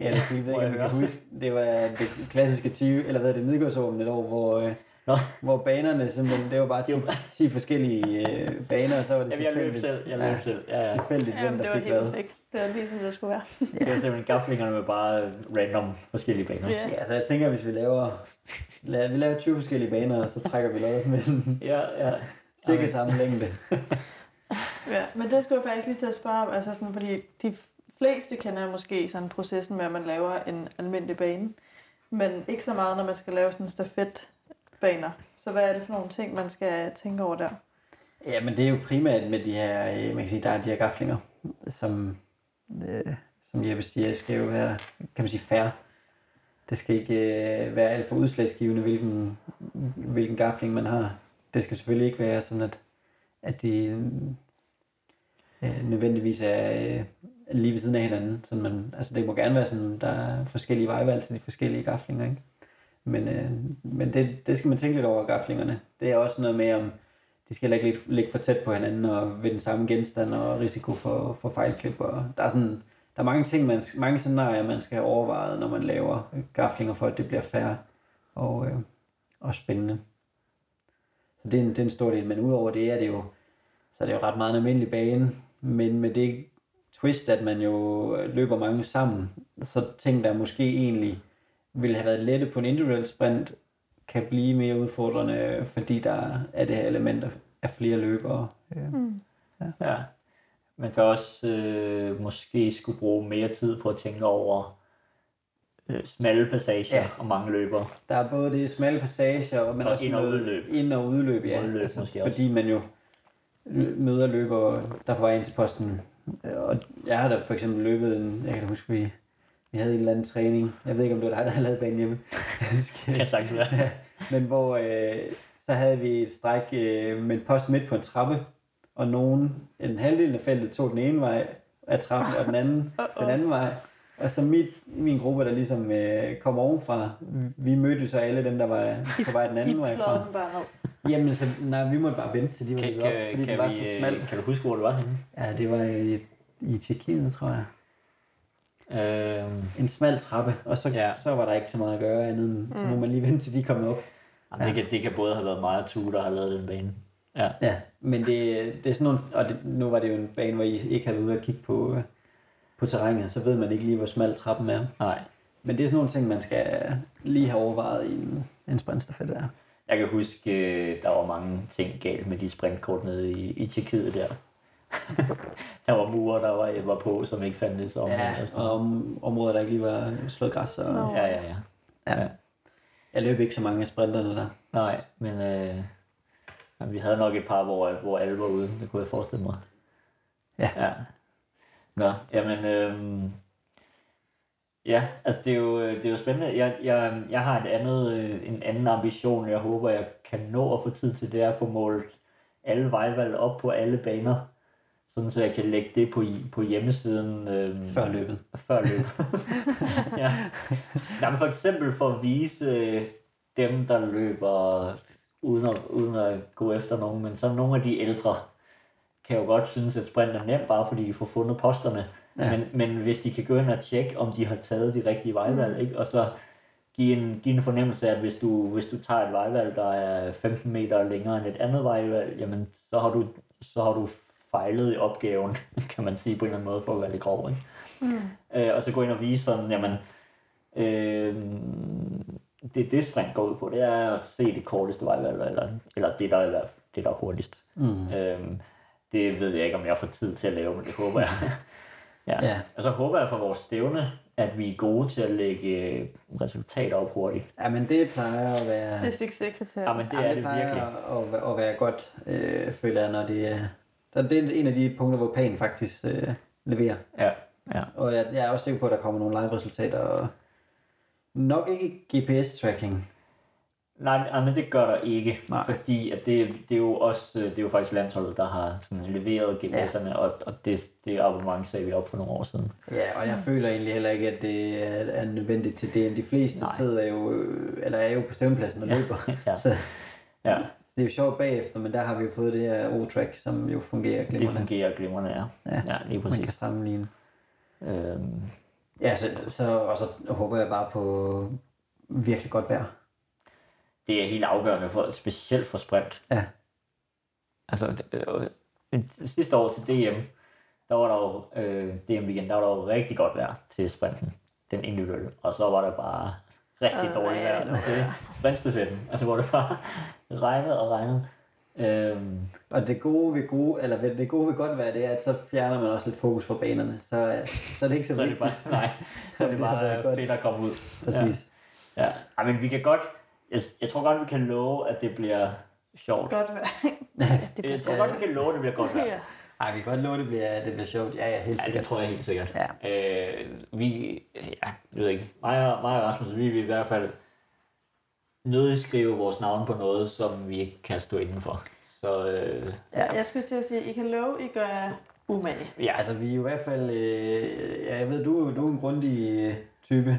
Ja, det, jeg ved ikke, om I kan huske. Det var det klassiske 10, eller hvad er det, Midgårdsormen et år, hvor, øh, Nå. hvor banerne simpelthen, det var bare 10, Det var- 10 forskellige øh, baner, og så var det Jamen, jeg løb tilfældigt. selv, jeg løb ja, selv. Ja, ja. tilfældigt, Jamen, hvem det der var fik helt hvad. perfekt. Det var lige som det skulle være. Det er simpelthen gaflingerne med bare random forskellige baner. Ja. Ja, så jeg tænker, hvis vi laver, la, vi laver 20 forskellige baner, og så trækker vi lod med Ja, ja. cirka samme længde. Ja, men det skulle jeg faktisk lige til at spørge om, altså sådan, fordi de fleste kender måske sådan processen med, at man laver en almindelig bane, men ikke så meget, når man skal lave sådan en stafetbaner. Så hvad er det for nogle ting, man skal tænke over der? Ja, men det er jo primært med de her, øh, man kan sige, der er de her gaflinger, som, øh, som Jeppe siger, skal jo være, kan man sige, færre. Det skal ikke øh, være alt for udslagsgivende, hvilken, hvilken gafling man har. Det skal selvfølgelig ikke være sådan, at, at de øh, nødvendigvis er øh, lige ved siden af hinanden. Så man, altså det må gerne være sådan, der er forskellige vejvalg til de forskellige gaflinger, ikke? Men, øh, men det, det skal man tænke lidt over, gaflingerne. Det er også noget med, om de skal heller ikke ligge, ligge for tæt på hinanden og ved den samme genstand og risiko for, for fejlklip. Og der er sådan, der er mange ting, man, mange scenarier, man skal have overvejet, når man laver gaflinger for, at det bliver fair og, øh, og spændende. Så det er, en, det er en stor del, men udover det er det jo, så er det jo ret meget en almindelig bane, men med det twist, at man jo løber mange sammen, så ting, der måske egentlig ville have været lette på en individuel sprint, kan blive mere udfordrende, fordi der er det her element af- flere løbere. Øh, Mm. Ja. Man kan også øh, måske skulle bruge mere tid på at tænke over øh, smalle passager Ja. ja. og mange løbere. Der er både det smalle passager, men Og også ind- og udløb. Ind- og udløb, ja. Udløb altså, måske også. fordi man jo møder løbere, der er på vej ind til posten. Og jeg har da for eksempel løbet en, jeg kan huske, vi, vi havde en eller anden træning. Jeg ved ikke, om det var dig, der havde lavet banen hjemme. Kan jeg sagtens være. Ja, men hvor øh, så havde vi et stræk øh, med en post midt på en trappe, og nogen, en halvdel af feltet tog den ene vej af trappen, og den anden Uh-oh. den anden vej. Og så mit, min gruppe, der ligesom øh, kom ovenfra, vi mødte så alle dem, der var på vej den I anden vej pløjede fra. bare. Jamen, så, nej, vi måtte bare vente til de var Kan, op, kan, fordi kan, det var vi, så øh, smalt. kan du huske, hvor det var henne? Ja, det var i, i Tjekkiet, tror jeg. Øh, En smal trappe, og så, ja. Så var der ikke så meget at gøre andet end, så må Mm. man lige vente til de kom op. ja. det, kan, det kan både have været mig og Tue, der har lavet den bane. Ja. Ja, men det, det er sådan nogle, og det, nu var det jo en bane, hvor I ikke havde været ude og kigge på, øh, på terrænet, så ved man ikke lige, hvor smal trappen er. Nej. Men det er sådan nogle ting, man skal lige have overvejet i en, en sprintstafet der. Jeg kan huske, øh, der var mange ting galt med de sprintkort nede i, i Tjekkiet der. der var murer, der var, var på, som ikke fandtes om. Ja, og sådan og noget. om, områder, der ikke lige var slået græs. Og, Nå. ja, ja, ja. ja. ja. Jeg løb ikke så mange af sprinterne der. Nej, men øh, vi havde nok et par, hvor, hvor alle var ude. Det kunne jeg forestille mig. Ja. ja. Nå, jamen... Øh, ja, altså det er jo, det er jo spændende. Jeg, jeg, jeg har et andet, øh, en anden ambition, jeg håber, jeg kan nå at få tid til, det er at få målt alle vejvalg op på alle baner. Sådan så jeg kan lægge det på, på hjemmesiden. Øh, Før løbet. Før løbet. ja. Nej, men for eksempel for at vise øh, dem, der løber uden at, uden at gå efter nogen, men så nogle af de ældre kan jo godt synes, at sprint er nemt, bare fordi de får fundet posterne. Ja. Men, men hvis de kan gå ind og tjekke, om de har taget de rigtige vejvalg, mm. ikke? og så give en, give en fornemmelse af, at hvis du, hvis du tager et vejvalg, der er 15 meter længere end et andet vejvalg, jamen så har du, så har du fejlet i opgaven, kan man sige på en eller anden måde, for at være lidt grov. Ikke? Mm. Øh, og så gå ind og vise sådan, jamen, øh, det det sprint går ud på, det er at se det korteste vejvalg, eller, eller det, der er, det, der er hurtigst. Mm. Øh, det ved jeg ikke, om jeg får tid til at lave, men det håber jeg. ja. Ja. Og så håber jeg for vores stævne, at vi er gode til at lægge øh, resultater op hurtigt. ja, men det plejer at være... Det er succeskriteriet. Ja, men det ja, er det plejer virkelig. At, at, at være godt, øh, føler jeg, når det er... Det er en af de punkter, hvor Pan faktisk øh, leverer. Ja, ja. Og jeg, jeg er også sikker på, at der kommer nogle live-resultater. Og nok ikke GPS-tracking. Nej, men det gør der ikke, Nej. fordi at det, det er jo også, øh, det er jo faktisk landsholdet, der har sådan leveret GPS'erne, ja. og, og det, det abonnement sagde vi op for nogle år siden. Ja, og jeg føler egentlig heller ikke, at det er, nødvendigt til det. De fleste Nej. sidder jo, øh, eller er jo på stævnepladsen og Ja. løber. Ja. Så Ja, det er jo sjovt bagefter, men der har vi jo fået det her O-track, som jo fungerer det glimrende. fungerer glimrende, ja. Ja, Ja, lige Man kan præcis. sammenligne. Øhm, Ja, så, så, og så håber jeg bare på virkelig godt vejr. Det er helt afgørende, for, specielt for sprint. Ja. Altså, det, øh, sidste år til DM, der var der jo, øh, DM weekend, der var der jo rigtig godt vejr til sprinten, den individuelle, og så var der bare rigtig Og dårligt vejr regn. til sprintstafetten, altså hvor det bare regnede og regnede. Øhm, Og det gode ved gode, eller ved- det gode ved godt vejr, det er, at så fjerner man også lidt fokus fra banerne. Så, øh, så er det ikke så, så er det vigtigt. bare, nej, så er det Det bare godt. fedt at komme ud. Præcis. Ja, ja. Ej, men vi kan godt, jeg, jeg tror godt, vi kan love, at det bliver sjovt. Godt vejr. Det Jeg tror godt, vi kan love, at det bliver godt vejr. ja. Ej, vi kan godt love, det bliver, det bliver sjovt. Ja, ja, helt Ja, det sikkert. tror jeg helt sikkert. Ja. Øh, vi, ja, jeg ved ikke, mig og, mig og Rasmus, vi vil i hvert fald nødig skrive vores navn på noget, som vi ikke kan stå indenfor. Så øh, ja. Jeg skulle til at sige, I kan love, I gør umage. ja, Altså, vi er i hvert fald... Øh, ja, jeg ved, du, du er en grundig øh, type.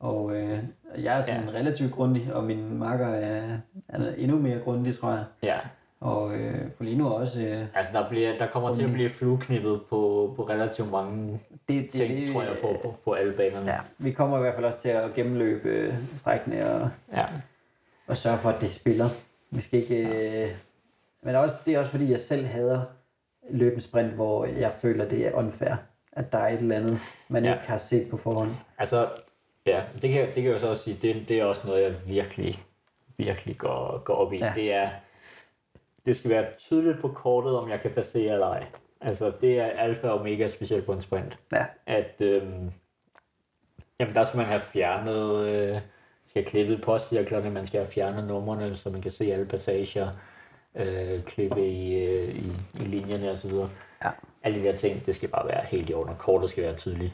Og øh, jeg er sådan ja. relativt grundig, og min makker er, er endnu mere grundig, tror jeg. ja. Og øh, Folino også... Øh, Altså, der, bliver, der kommer til at blive flueknippet på, på relativt mange det, ting, det, tror jeg, på, på, på alle banerne. Ja, vi kommer i hvert fald også til at gennemløbe øh, strækkene og, ja. og sørge for, at det spiller. Vi skal ikke... Øh... Men også, det er også fordi, jeg selv hader løbende sprint, hvor jeg føler, det er unfair. At der er et eller andet, man ja. ikke har set på forhånd. Altså, ja, det kan, det kan jeg så også sige, det, det er også noget, jeg virkelig, virkelig går, går op i. Ja. Det er, det skal være tydeligt på kortet, om jeg kan passere eller ej. Altså, det er alfa og omega, specielt på en sprint. Ja. At, øhm, jamen, der skal man have fjernet, øh, skal have klippet postcirklerne, man skal have fjernet numrene, så man kan se alle passager, øh, klippe i, øh, i, i linjerne osv. Ja. Alle de der ting, det skal bare være helt i orden, og kortet skal være tydeligt.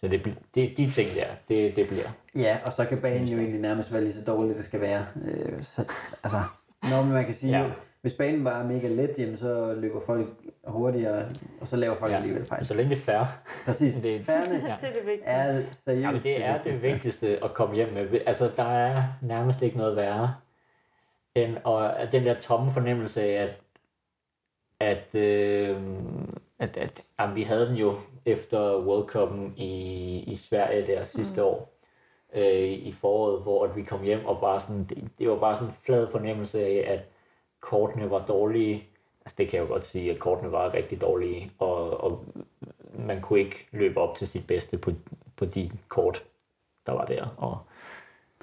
Så det, det, de ting der, det, det bliver. Ja, og så kan banen jo egentlig nærmest være lige så dårlig, det skal være. Øh, så, altså, når man kan sige, Ja. hvis banen bare er mega let, jamen, så løber folk hurtigere, og så laver folk ja. alligevel fejl. Så længe det er fair. Præcis. Det- Det, Fairness Ja. Det er det er seriøst Jamen, det er det vigtigste. vigtigste at komme hjem med. Altså, der er nærmest ikke noget værre, end og at den der tomme fornemmelse af, at, at, øh, at, at jamen, vi havde den jo efter World Cup'en i, i Sverige der sidste mm. år, øh, i foråret, hvor at vi kom hjem, og bare sådan, det, det var bare sådan en flad fornemmelse af, at kortene var dårlige. Altså, det kan jeg jo godt sige, at kortene var rigtig dårlige, og, og man kunne ikke løbe op til sit bedste på, på de kort, der var der. Og,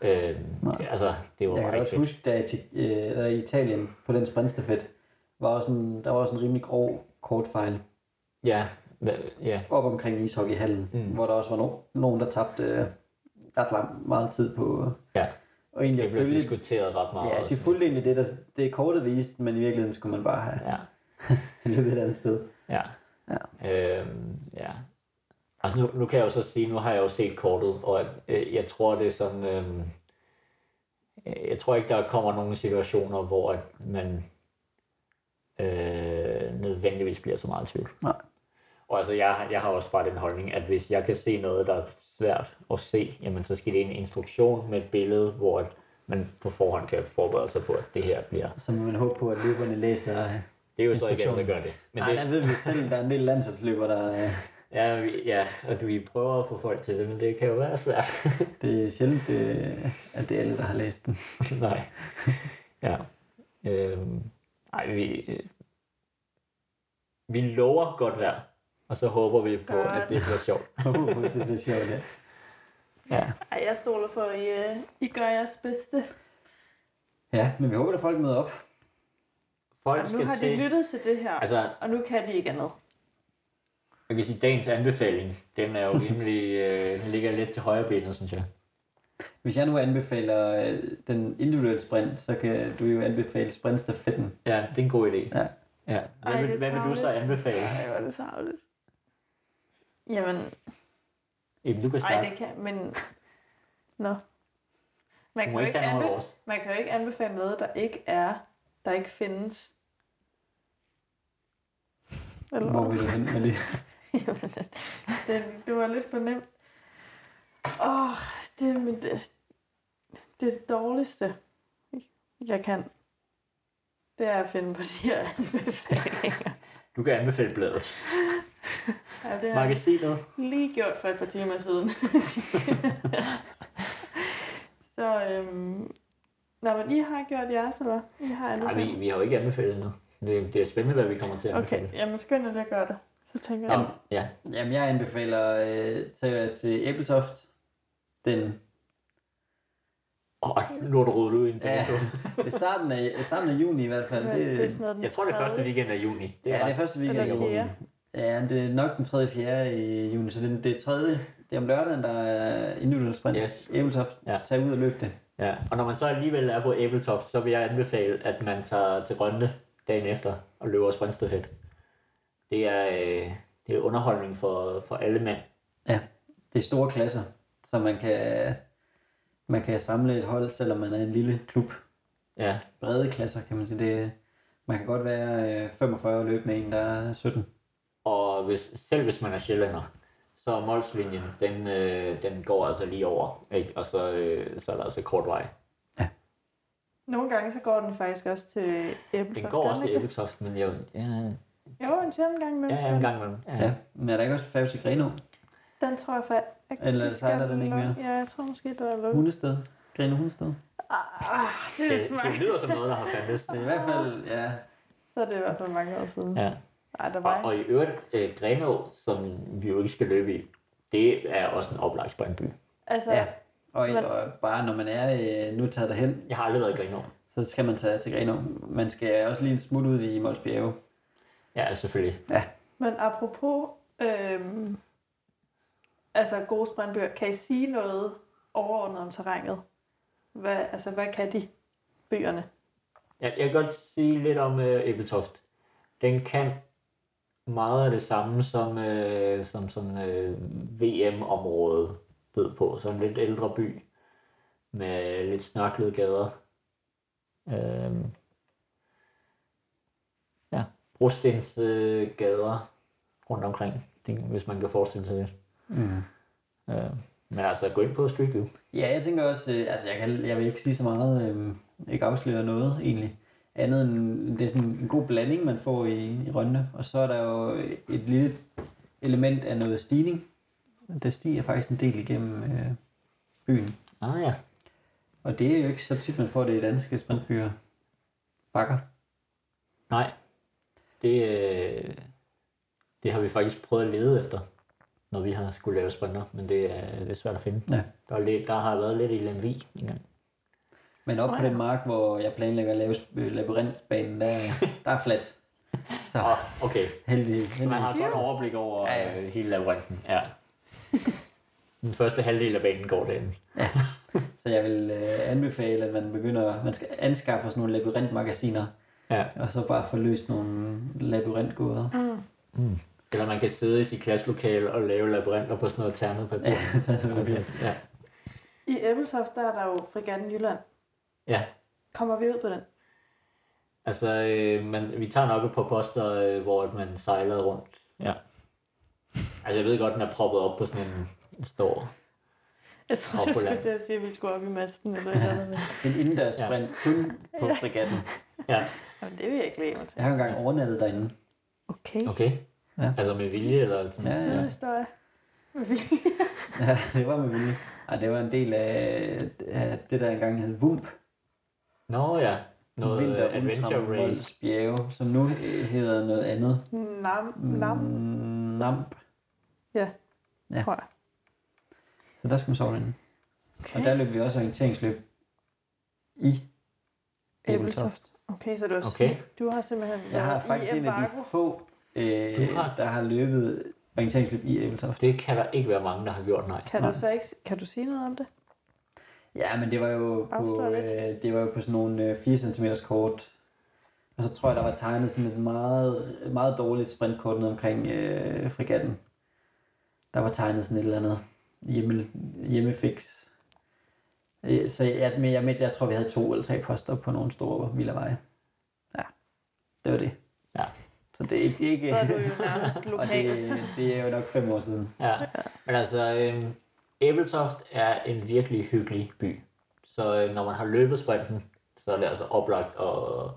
øh, Nej. altså, det var Jeg kan også huske, da jeg, øh, der i Italien på den sprintstafet, var også en, der var også en rimelig grov kortfejl Ja, hva- ja, op omkring ishockeyhallen, Mm. hvor der også var no, nogen, der tabte øh, ret lang, meget tid på ja. og egentlig Det blev følge. diskuteret ret meget. Ja, de fulgte egentlig det, der, det kortet viste, men i virkeligheden skulle man bare have Ja, løbet et andet sted. ja. Ja. Øhm, ja. Altså nu, nu kan jeg jo så sige, nu har jeg jo set kortet, og øh, jeg tror det er sådan, øhm, øh, jeg tror ikke der kommer nogen situationer, hvor at man øh, nødvendigvis bliver så meget i tvivl. Nej. Og altså jeg, jeg har også bare den holdning, at hvis jeg kan se noget, der er svært at se, jamen så skal det en instruktion med et billede, hvor man på forhånd kan forberede sig på, at det her bliver. Så må man håbe på, at løberne læser. Det er jo så ikke alle, der gør det. Men Nej, det, der ved vi selv, der er en del landsholdsløber, der... Ja, vi, ja, at vi prøver at få folk til det, men det kan jo være svært. Det er sjældent, øh, at det er alle, der har læst den. Nej. Ja. Øhm, ej, vi, øh, vi lover godt vejr, og så håber vi på, Godt. at det bliver sjovt. Håber på, at det bliver sjovt, ja. Ja. Ej, jeg stoler på, at I, øh, I gør jeres bedste. Ja, men vi håber, at folk møder op. Folk Og nu skal har de til, lyttet til det her, altså, og nu kan de ikke andet. jeg kan sige, dagens anbefaling, den er jo rimelig, øh, den ligger lidt til højre benet, synes jeg. Hvis jeg nu anbefaler øh, den individuelle sprint, så kan du jo anbefale sprintstafetten. Ja, det er en god idé. Ja. ja. Hvad, Ej, vil, hvad vil du så anbefale? Ej, hvor er det savligt. Jamen, Eben, du kan ej, starte. det kan, men... Nå. Man kan, jo ikke ikke tage nogen af anbe- vores. man kan jo ikke anbefale noget, der ikke er, der ikke findes. Eller Hvor vil du hen med det? Jamen, det, det var lidt for nemt. Åh, oh, det, er mit- det, det er det dårligste, jeg kan. Det er at finde på de her anbefalinger. Du kan anbefale bladet. Ja, det har jeg Magasinet. lige gjort for et par timer siden. Så, øhm, Nå, men I har gjort jeres, eller? I har Nej, anbefalet? vi, vi har jo ikke anbefalet noget. Det, det er spændende, hvad vi kommer til at anbefale. Okay, jamen dig at gøre det. Så tænker Jamen, jeg. ja. Jamen, jeg anbefaler øh, til, til Æbletoft. Den Åh, nu er du rodet ud i en Ja. i starten af, i starten af juni i hvert fald. Men Det, det er sådan noget, Jeg tror, det er første weekend af juni. ja, det er første weekend i juni. Ja, det er nok den 3. 4. i juni, så det, er- det er tredje. Det er om lørdagen, der er individuel sprint. Yes. Æbletoft. Ja. Tag ud og løb det. Ja, og når man så alligevel er på Æbeltoft, så vil jeg anbefale, at man tager til Rønne dagen efter og løber sprintstafet. Det er, øh, det er underholdning for, for alle mænd. Det er store klasser, så man kan, man kan samle et hold, selvom man er en lille klub. Ja, Brede klasser, kan man sige. Det, man kan godt være øh, 45 og løbe med en, der er 17. og hvis, selv hvis man er sjællander, så er målslinjen, den, øh, den går altså lige over, ikke? og så, øh, så er der altså kort vej. Nogle gange så går den faktisk også til Æbeltoft. Den går også til Æbeltoft, men jeg, ja, det? Jo, en sjældent gang imellem. ja, en gang imellem. Ja. Ja. Men er der ikke også færge til Greno? Den tror jeg faktisk... Eller de sejler den ikke mere? Ja, jeg tror måske, der er lukket. Hundested? Greno Hundested? Ah, det er Det, smart. det lyder som noget, der har fandtes. Det er i hvert fald, ja. Så er det i hvert fald mange år siden. Ja. Ej, der Og, var og i øvrigt, øh, Grenå, som vi jo ikke skal løbe i, det er også en oplagt springby. Altså, Ja. Og, Men- og bare når man er øh, nu taget derhen, Jeg har aldrig været i Grenå. så skal man tage til Grenå. Man skal også lige en smut ud i Mols Bjerge. Ja, selvfølgelig. men apropos øhm, altså gode sprintbøger, kan I sige noget overordnet om terrænet? Hvad, altså, hvad kan de bøgerne? Jeg, jeg kan godt sige lidt om øh, Ebeltoft. Den kan meget af det samme som, øh, som sådan øh, VM-området bød på. Sådan en lidt ældre by med lidt snørklede gader. Øhm, ja, brostens øh, gader rundt omkring, hvis man kan forestille sig det. Mm. Øh, men altså, gå ind på Street View. Ja, jeg tænker også, øh, altså jeg, kan, jeg vil ikke sige så meget, øh, ikke afsløre noget egentlig. Andet end, det er sådan en god blanding, man får i, i Rønne. Og så er der jo et lille element af noget stigning. Det stiger faktisk en del igennem øh, byen. Ah ja, Og det er jo ikke så tit, man får det i danske sprintbyer. Bakker. Nej. Det, øh, det har vi faktisk prøvet at lede efter, når vi har skulle lave sprinter, men det er, det er svært at finde. Ja. Der, er der har været lidt i Lemvig en gang. Men op Nå på ja. den mark, hvor jeg planlægger at lave øh, labyrintbanen, der, der er fladt. Så oh, okay. heldig. Man heldig. har et godt overblik over Ja, ja, ja. ja. hele labyrinten. Ja. Den første halvdel af banen går den. Så jeg vil øh, anbefale, at man begynder, man skal anskaffe sådan nogle labyrintmagasiner, Ja. og så bare få løst nogle labyrintgåder. Mm. Eller man kan sidde i sit klasselokale og lave labyrinter på sådan noget ternet papir. Ja, ja. I Ebeltoft, der er der jo Frigatten Jylland. Ja. Kommer vi ud på den? Altså, øh, man, vi tager nok et par poster, øh, hvor man sejler rundt. Ja. Altså, jeg ved godt, den er proppet op på sådan en stor... Jeg tror, du skulle til at sige, at vi skulle op i masten eller et eller andet. En indendørs sprint kun på fregatten. Ja, Jamen, det vil jeg ikke lægge mig til. Jeg har engang overnattet derinde. Okay. okay. Ja. Altså med vilje, eller... Ja, ja. Sidehistorie. Ja, det var med vilje. Ej, det var en del af, af det, der engang hed VUMP. Nå ja, noget Vinter adventure race. Bjerge, som nu hedder noget andet. Nam, nam, Mm, Namp. Ja. tror jeg. Så der skal man sove derinde. Okay. Og der løb vi også orienteringsløb i Æbeltoft. Okay, så du har, Okay. du har simpelthen Jeg har faktisk i en af de få, øh, har- der har løbet orienteringsløb i Æbeltoft. Det kan der ikke være mange, der har gjort, nej. Kan Nej. du så ikke, kan du sige noget om det? Ja, men det var jo på, øh, det var jo på sådan nogle øh, 4 cm kort. Og så tror jeg, der var tegnet sådan et meget, meget dårligt sprintkort ned omkring øh, frigatten. Der var tegnet sådan et eller andet hjemme, hjemmefix. Øh, Så jeg, men jeg, jeg tror, vi havde to eller tre poster på nogle store villaveje. Ja, det var det. Ja. Så det er ikke... ikke Så er du jo nærmest og lokal. det, det er jo nok fem år siden. Ja. Men altså, øh, Æbeltoft er en virkelig hyggelig by. Så øh, når man har løbet sprinten, så er det altså oplagt at,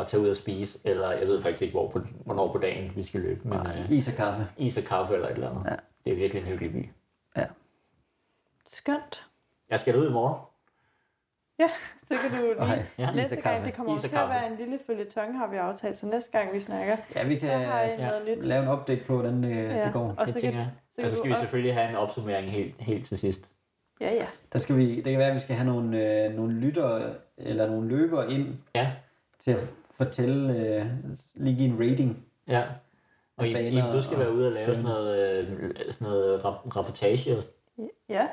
at tage ud og spise, eller jeg ved faktisk ikke, hvor på, hvornår på dagen vi skal løbe, men øh, Is og kaffe. is og kaffe eller et eller andet. Ja. Det er virkelig en hyggelig by. Skønt. Jeg skal ud i morgen. Ja, så kan du lige... Nej, Ja. Næste gang, det kommer til at være en lille følgetong, har vi aftalt. Så næste gang, vi snakker, Ja, vi så kan har I ja. noget nyt. lave en update på, hvordan øh, Ja, det går. Og det så kan, så kan Og så du skal vi selvfølgelig have en opsummering helt, helt til sidst. Ja, ja. Der skal vi, det kan være, at vi skal have nogle, øh, nogle lyttere eller nogle løbere ind Ja, til at fortælle, øh, lige give en rating. ja. Og I, I, du skal være ude og lave sådan noget, øh, sådan noget rap- rapportage. Og, Ja,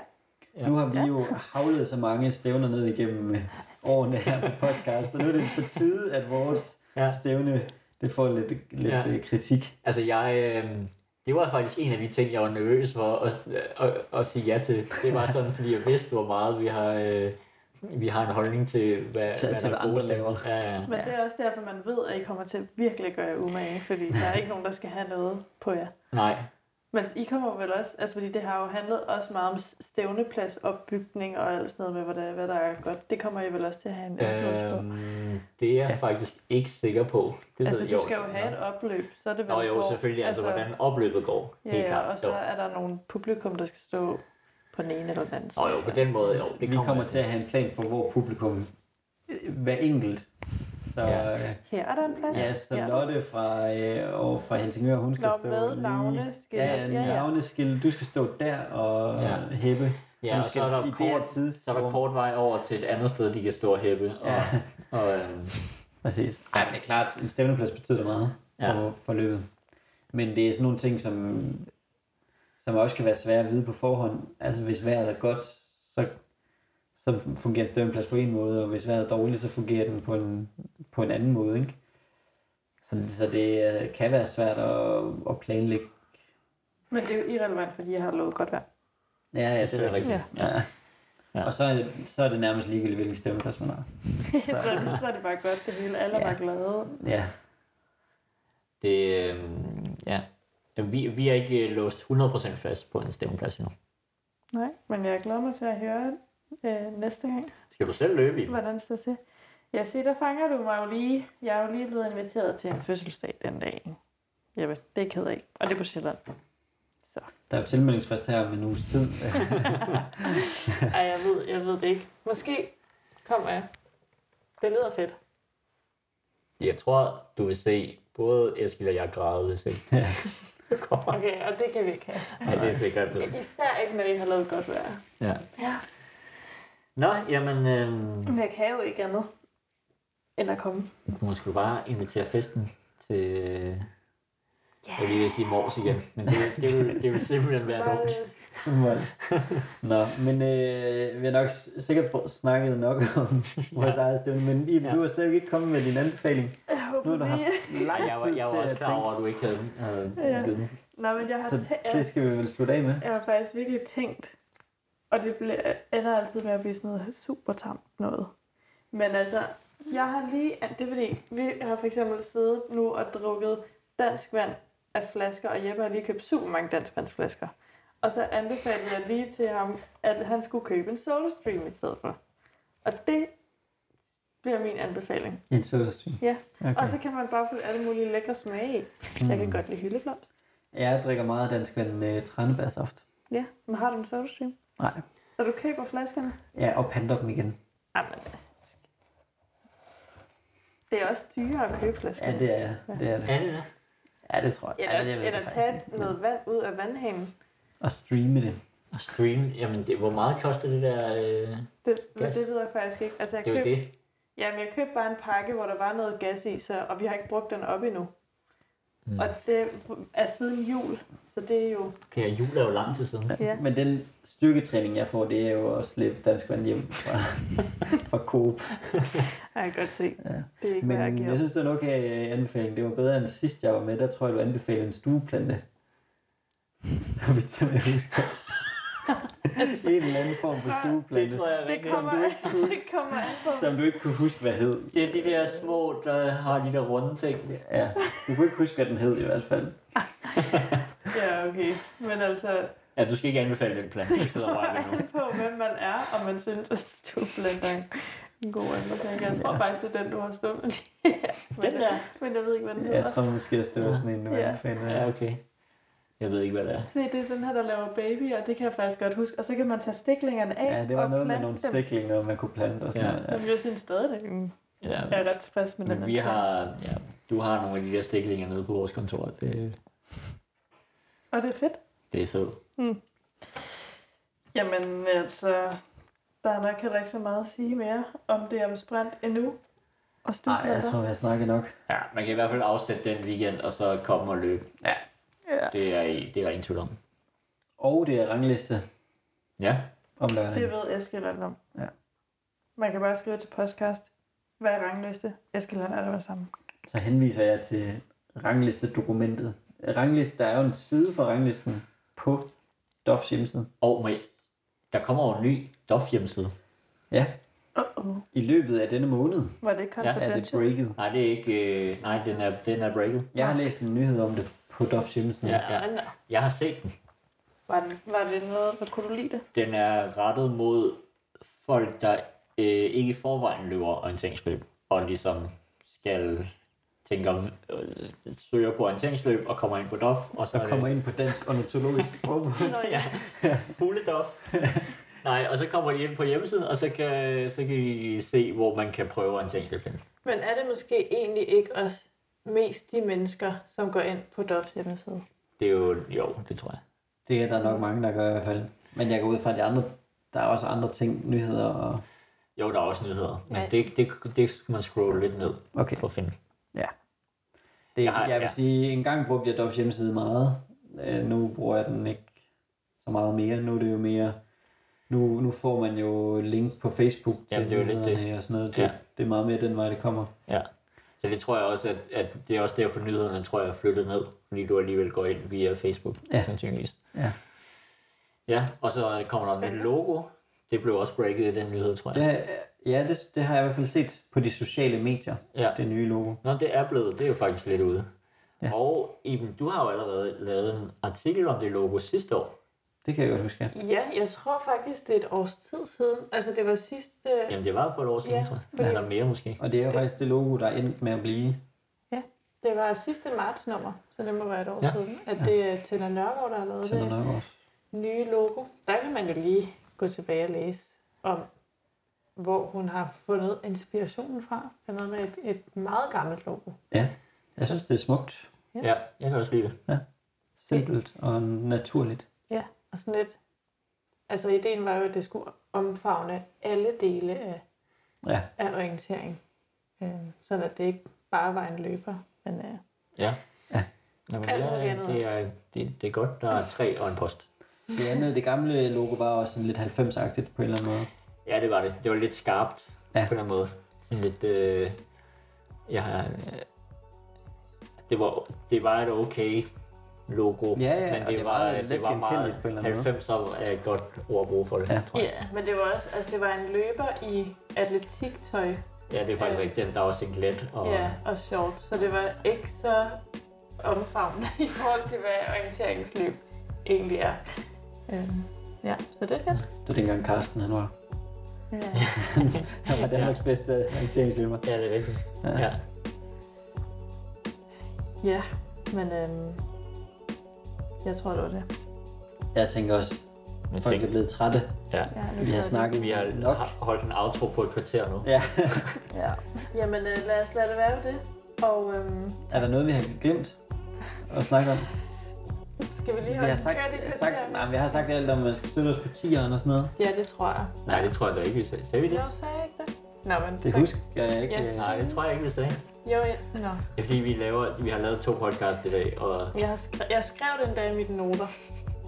Ja. Nu har vi jo havlet så mange stævner ned igennem øh, årene her på podcast, så nu er det på tide, at vores Ja. stævne det får lidt, lidt Ja. ja. kritik. Altså jeg, øh, det var faktisk en af de ting, jeg var nervøs for at, at, at sige ja til. Det var sådan, fordi jeg vidste, hvor meget vi har, øh, vi har en holdning til, hvad, Til- hvad til, der er andre laver. Ja, ja. men det er også derfor, man ved, at I kommer til at virkelig gøre jer umage, fordi der er ikke nogen, der skal have noget på jer. Nej, Men I kommer vel også, altså fordi det har jo handlet også meget om stævneplads, opbygning og alt sådan noget med, hvad der, hvad der er godt. Det kommer I vel også til at have en på. øhm, det er jeg ja. faktisk ikke sikker på. Det Altså, du jeg skal jo have et opløb, så er det vel Nå jo, hvor- selvfølgelig. Altså, hvordan opløbet går. Ja, helt klart. og så Jo. er der nogle publikum, der skal stå på den ene eller den anden Nå jo, på den måde, jo. Det Vi kommer til at have en plan for hvor publikum hver enkelt. Så Ja. ja, Her er der en plads. ja, så Lotte fra, øh, og fra Helsingør, hun skal Nå, stå med lige... navneskilt. Ja, ja, navneskilt. Du skal stå der og Ja. ja. hæppe. Ja, Du og så er der kort, tids- så er der kort vej over til et andet sted, de kan stå og hæppe. Og, Ja. og, øhm, Præcis. Ja, men det er klart, en stævneplads betyder meget ja. for, for løbet. Men det er sådan nogle ting, som, som også kan være svære at vide på forhånd. Altså hvis vejret er godt, så, så fungerer en stævneplads på en måde, og hvis vejret er dårligt, så fungerer den på en, på en anden måde. Ikke? Så, så det øh, kan være svært at, at planlægge. Men det er jo irrelevant, fordi jeg har lovet godt vejr. Ja, ja, det er rigtigt. Ja. Ja. Ja. Og så er, det, så er det nærmest ligegyldigt, hvilken stævneplads man har. så, så er det bare godt, det hele. Alle er Ja. bare glade. Ja, det, øhm, ja. Vi, vi er ikke øh, låst 100% fast på en stævneplads endnu. Nej, men jeg glæder mig til at høre øh, næste gang, Skal du selv løbe i den? hvordan det står til. Ja, se, der fanger du mig jo lige. Jeg er jo lige blevet inviteret til en fødselsdag den dag. Jeppe, det er jeg ked af. Og det er på Sjælland. Så. der er jo tilmeldingsfrist her om en uges tid. Ej, jeg ved, jeg ved det ikke. Måske kommer jeg. Det lyder fedt. Jeg tror, du vil se både Eskild og jeg græde, hvis ikke Ja. Okay, og det kan vi ikke have. Ja, det er sikkert. Især ikke, når vi har lavet godt vejr. Ja. Ja. Nå, jamen, øhm, Men jeg kan jo ikke andet end at komme. du må sgu bare invitere festen til... Yeah. Jeg vil lige sige mors igen, men det, det, vil, det vil simpelthen være dumt. Nå, men øh, vi har nok sikkert snakket nok om vores eget stævne, men Iben, Ja. du har stadig ikke kommet med din anbefaling. Jeg håber Nu har du haft lang Jeg var, tid jeg var til også at klar over, at du ikke havde, havde Ja. Nå, men jeg har, så det skal vi vel slutte af med. jeg har faktisk virkelig tænkt, og det ble, ender altid med at blive sådan noget super tamt noget. Men altså, jeg har lige, det er fordi, vi har for eksempel siddet nu og drukket dansk vand af flasker, og Jeppe har lige købt super mange danskvandsflasker. Og så anbefalede jeg lige til ham, at han skulle købe en SodaStream i stedet for. Og det bliver min anbefaling. En sodastream. Ja, Okay. og så kan man bare putte alle mulige lækre smage i. Jeg kan godt lide hyldeblomst. Jeg drikker meget dansk vand med tranebærsaft. Ja, men har du en SodaStream? Nej. Så du køber flaskerne? Ja, og panter dem igen. Jamen, det er også dyrere at købe flaskerne. Ja, det er det. Er det. Er det det? Ja, det tror jeg. Eller, ja, det, ved jeg eller faktisk tage ikke. noget vand ud af vandhanen. Og streame det. Og stream, jamen det, hvor meget koster det der? Øh, Det, Gas. det ved jeg faktisk ikke. Altså, jeg det er køb, det. Jamen, jeg købte bare en pakke, hvor der var noget gas i, så, og vi har ikke brugt den op endnu. Mm. Og det er siden jul, så det er jo... Og jul er jo lang tid siden. Ja. Men den styrketræning, jeg får, det er jo at slippe dansk vand hjem fra, fra Coop. Jeg kan godt se. Ja. Det er ikke, hvad jeg Men giver. jeg synes, det er en okay anbefaling. Det var bedre end sidst, jeg var med. Der tror jeg, du anbefalede en stueplante. Så vidt som jeg husker. En eller anden form for stueplante. Det tror jeg er det kommer, du ikke kunne- det kommer an på. Som du ikke kunne huske, hvad hed. Det er de der små, der har de der runde ting. Ja, du kunne ikke huske, hvad den hed i hvert fald. Ja, okay. Men altså, Ja, du skal ikke anbefale den plan. Du sidder kommer an på, hvem man er, og man synes, at stueblender er en god anbefaling. Jeg tror Ja. faktisk, det er den, du har her. Men, Den der? men jeg ved ikke, hvad den Jeg hedder. tror måske, at det var sådan en, du Ja. anbefalede. Ja, okay. Jeg ved ikke, hvad det er. Se, det er den her, der laver baby, og det kan jeg faktisk godt huske. Og så kan man tage stiklingerne af Ja, det var og noget med plante nogle dem. stiklinger, man kunne plante og sådan Ja. noget. Ja. Jamen, jeg synes stadigvæk, mm, Ja, jeg er ret tilfreds med den. men vi anbefaling. har, ja, du har nogle af de der stiklinger nede på vores kontor. Det, Og det er fedt. det er fedt. Jamen, altså, der er nok heller ikke så meget at sige mere om det om sprint endnu. Og Nej, jeg tror, vi har snakket nok. Ja, man kan i hvert fald afsætte den weekend, og så komme og løbe. Ja. Det er, i- det er der ingen tvivl om. Og det er rangliste Ja, om lørdagen. Det ved Eskild alt om. Ja. Man kan bare skrive til podcast. Hvad er rangliste? Eskild han er det var sammen. Så henviser jeg til ranglistedokumentet. Rangliste, der er jo en side for ranglisten på Dofs hjemmeside. og med, der kommer jo en ny DOF hjemmeside. Ja, Uh-oh. i løbet af denne måned Var det Ja, er det confidential? breaket. Nej, det er ikke... Øh, nej, den er, den er breaket. Jeg har læst en nyhed om det på Dofs hjemmeside. Ja, ja. Jeg har set den. Var, det, var det noget, hvad kunne du lide det? Den er rettet mod folk, der øh, ikke i forvejen løber orienteringsløb, og ligesom skal tænker, øh, søger på orienteringsløb og kommer ind på DOF, og så er kommer det ind på Dansk Ornitologisk Forbund. Nå ja. fulde DOF. Nej, og så kommer de ind på hjemmesiden, og så kan, så kan I se, hvor man kan prøve orienteringsløb. Men er det måske egentlig ikke også mest de mennesker, som går ind på DOFs hjemmeside? Det er jo, jo, det tror jeg. Det er der nok mange, der gør i hvert fald. Men jeg går ud fra, at de andre, der er også andre ting, nyheder og... Jo, der er også nyheder, men Ja. det, det, det skal man scrolle lidt ned Okay. for at finde. Det, Jeg jeg, har- jeg vil ja. sige, en gang brugte jeg Dovs hjemmeside meget. Øh, nu bruger jeg den ikke så meget mere. Nu er det jo mere... Nu, nu får man jo link på Facebook til Jamen, det er jo lidt det. nyhederne og sådan noget. Det, Ja. det er meget mere den vej, det kommer. Ja. Så det tror jeg også, at, at det er også derfor nyhederne, tror jeg, er flyttet ned, fordi du alligevel går ind via Facebook, Ja. sandsynligvis. Ja. Ja, og så kommer der et Spændende. logo. Det blev også breaket i den nyhed, tror Det, jeg. har- ja, det, det har jeg i hvert fald set på de sociale medier, Ja. det nye logo. Nå, det er blevet, det er jo faktisk lidt ude. Ja. Og Iben, du har jo allerede lavet en artikel om det logo sidste år. Det kan jeg godt huske. ja. Ja, jeg tror faktisk, det er et års tid siden. Altså, det var sidste... Jamen, det var for et år siden, Ja, tror jeg. Eller mere måske. Og det er jo faktisk det logo, der er endt med at blive. Det var sidste marts nummer, så det må være et år Ja. ja. siden, at det er Tæller Nørgaard, der har lavet til det nok også. nye logo. Der kan man jo lige gå tilbage og læse om, hvor hun har fundet inspirationen fra. Det er noget med et, et meget gammelt logo. Ja, jeg synes, det er smukt. Ja. Ja, jeg kan også lide det. Simpelt og naturligt. Ja, og sådan lidt... Altså, ideen var jo, at det skulle omfavne alle dele af, Ja, af orientering. Øh, sådan at det ikke bare var en løber, men øh, Ja. Ja. Jamen, Alt det, muligt er, andet det, er, det, det er godt, der er tre og en post. det andet, det gamle logo var også sådan lidt 90-agtigt på en eller anden måde. Ja, det var det. Det var lidt skarpt Ja. ja. på den måde. Sådan lidt... Øh, jeg har... Øh, det, var, det var et okay logo, Ja, ja, men og det, det var, var det let var meget på en eller anden måde. 90'er er et godt ord at bruge for det, Ja. ja. tror jeg. ja, men det var også, altså det var en løber i atletiktøj, Ja, det er faktisk Ja. rigtigt. Den, der var singlet. Og, ja, og shorts, så det var ikke så omfavnende i forhold til, hvad orienteringsløb egentlig er. Øhm, ja, så det er fedt. Det var dengang Carsten, han var. Ja. Han var Danmarks bedste orienteringsløber. ja, det er rigtigt. Ja. Ja. ja. ja, men øhm, jeg tror, det var det. Jeg tænker også, Men folk tænk, er blevet trætte. ja. Ja, Vi har snakket Vi har nok. holdt en outro på et kvarter nu. Ja. det. Ja. Jamen, øh, lad os lade det være det. Og øhm, Er der noget, vi har glemt at snakke om? skal vi lige Vi holde har sagt, kørt i sagt, nej, vi har sagt alt om, at man skal støtte os på tieren og sådan noget. Ja, det tror jeg. Nej, det tror jeg da ikke, vi sagde. Sagde vi det? Jo, sagde jeg ikke det? Nå, men Det så- husker jeg ikke. Jeg øh, Nej, det tror jeg ikke, vi sagde. Jo, ja. Nå. Det er fordi, vi, laver, vi har lavet to podcasts i dag, og Jeg, har skrev, jeg skrev den der i mine noter.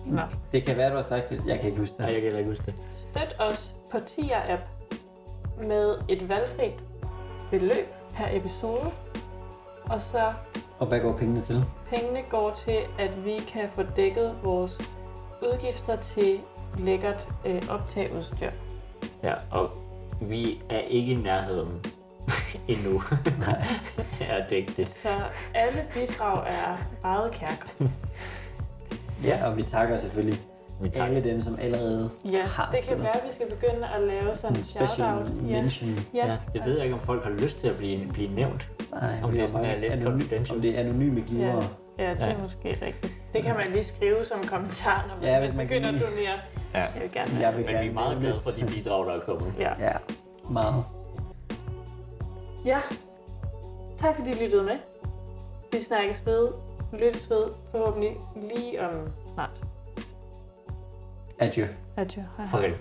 Nå. Det kan være, du har sagt det. Jeg kan ikke huske nej, det. jeg kan heller ikke huske det. Støt os på Tier-app med et valgfrit beløb per episode. Og så Og hvad går pengene til? pengene går til, at vi kan få dækket vores udgifter til lækkert øh, optageudstyr. Ja, og vi er ikke i nærheden endnu. Nej. ja, det er. Så alle bidrag er meget kærkomne. Ja, og vi takker selvfølgelig Vi tager alle dem, som allerede Ja, har det kan være, at vi skal begynde at lave sådan en shout-out. Ja. mention. Ja. Ja, det ved jeg ikke, om folk har lyst til at blive, blive nævnt. Nej, Om det er sådan er lidt anony- confidential. Om det er anonyme givere. Ja, det er Ja. måske rigtigt. Det kan man lige skrive som kommentar, når man, Ja, hvis man begynder at lide. donere. Ja. Jeg vil gerne Jeg have. vil Men vi gerne er meget glade for de bidrag, der er kommet. Ja. Ja, meget. ja. Tak fordi I lyttede med. Vi snakkes ved, lyttes ved, forhåbentlig lige om snart. Adieu. Adieu. Hej. Farvel.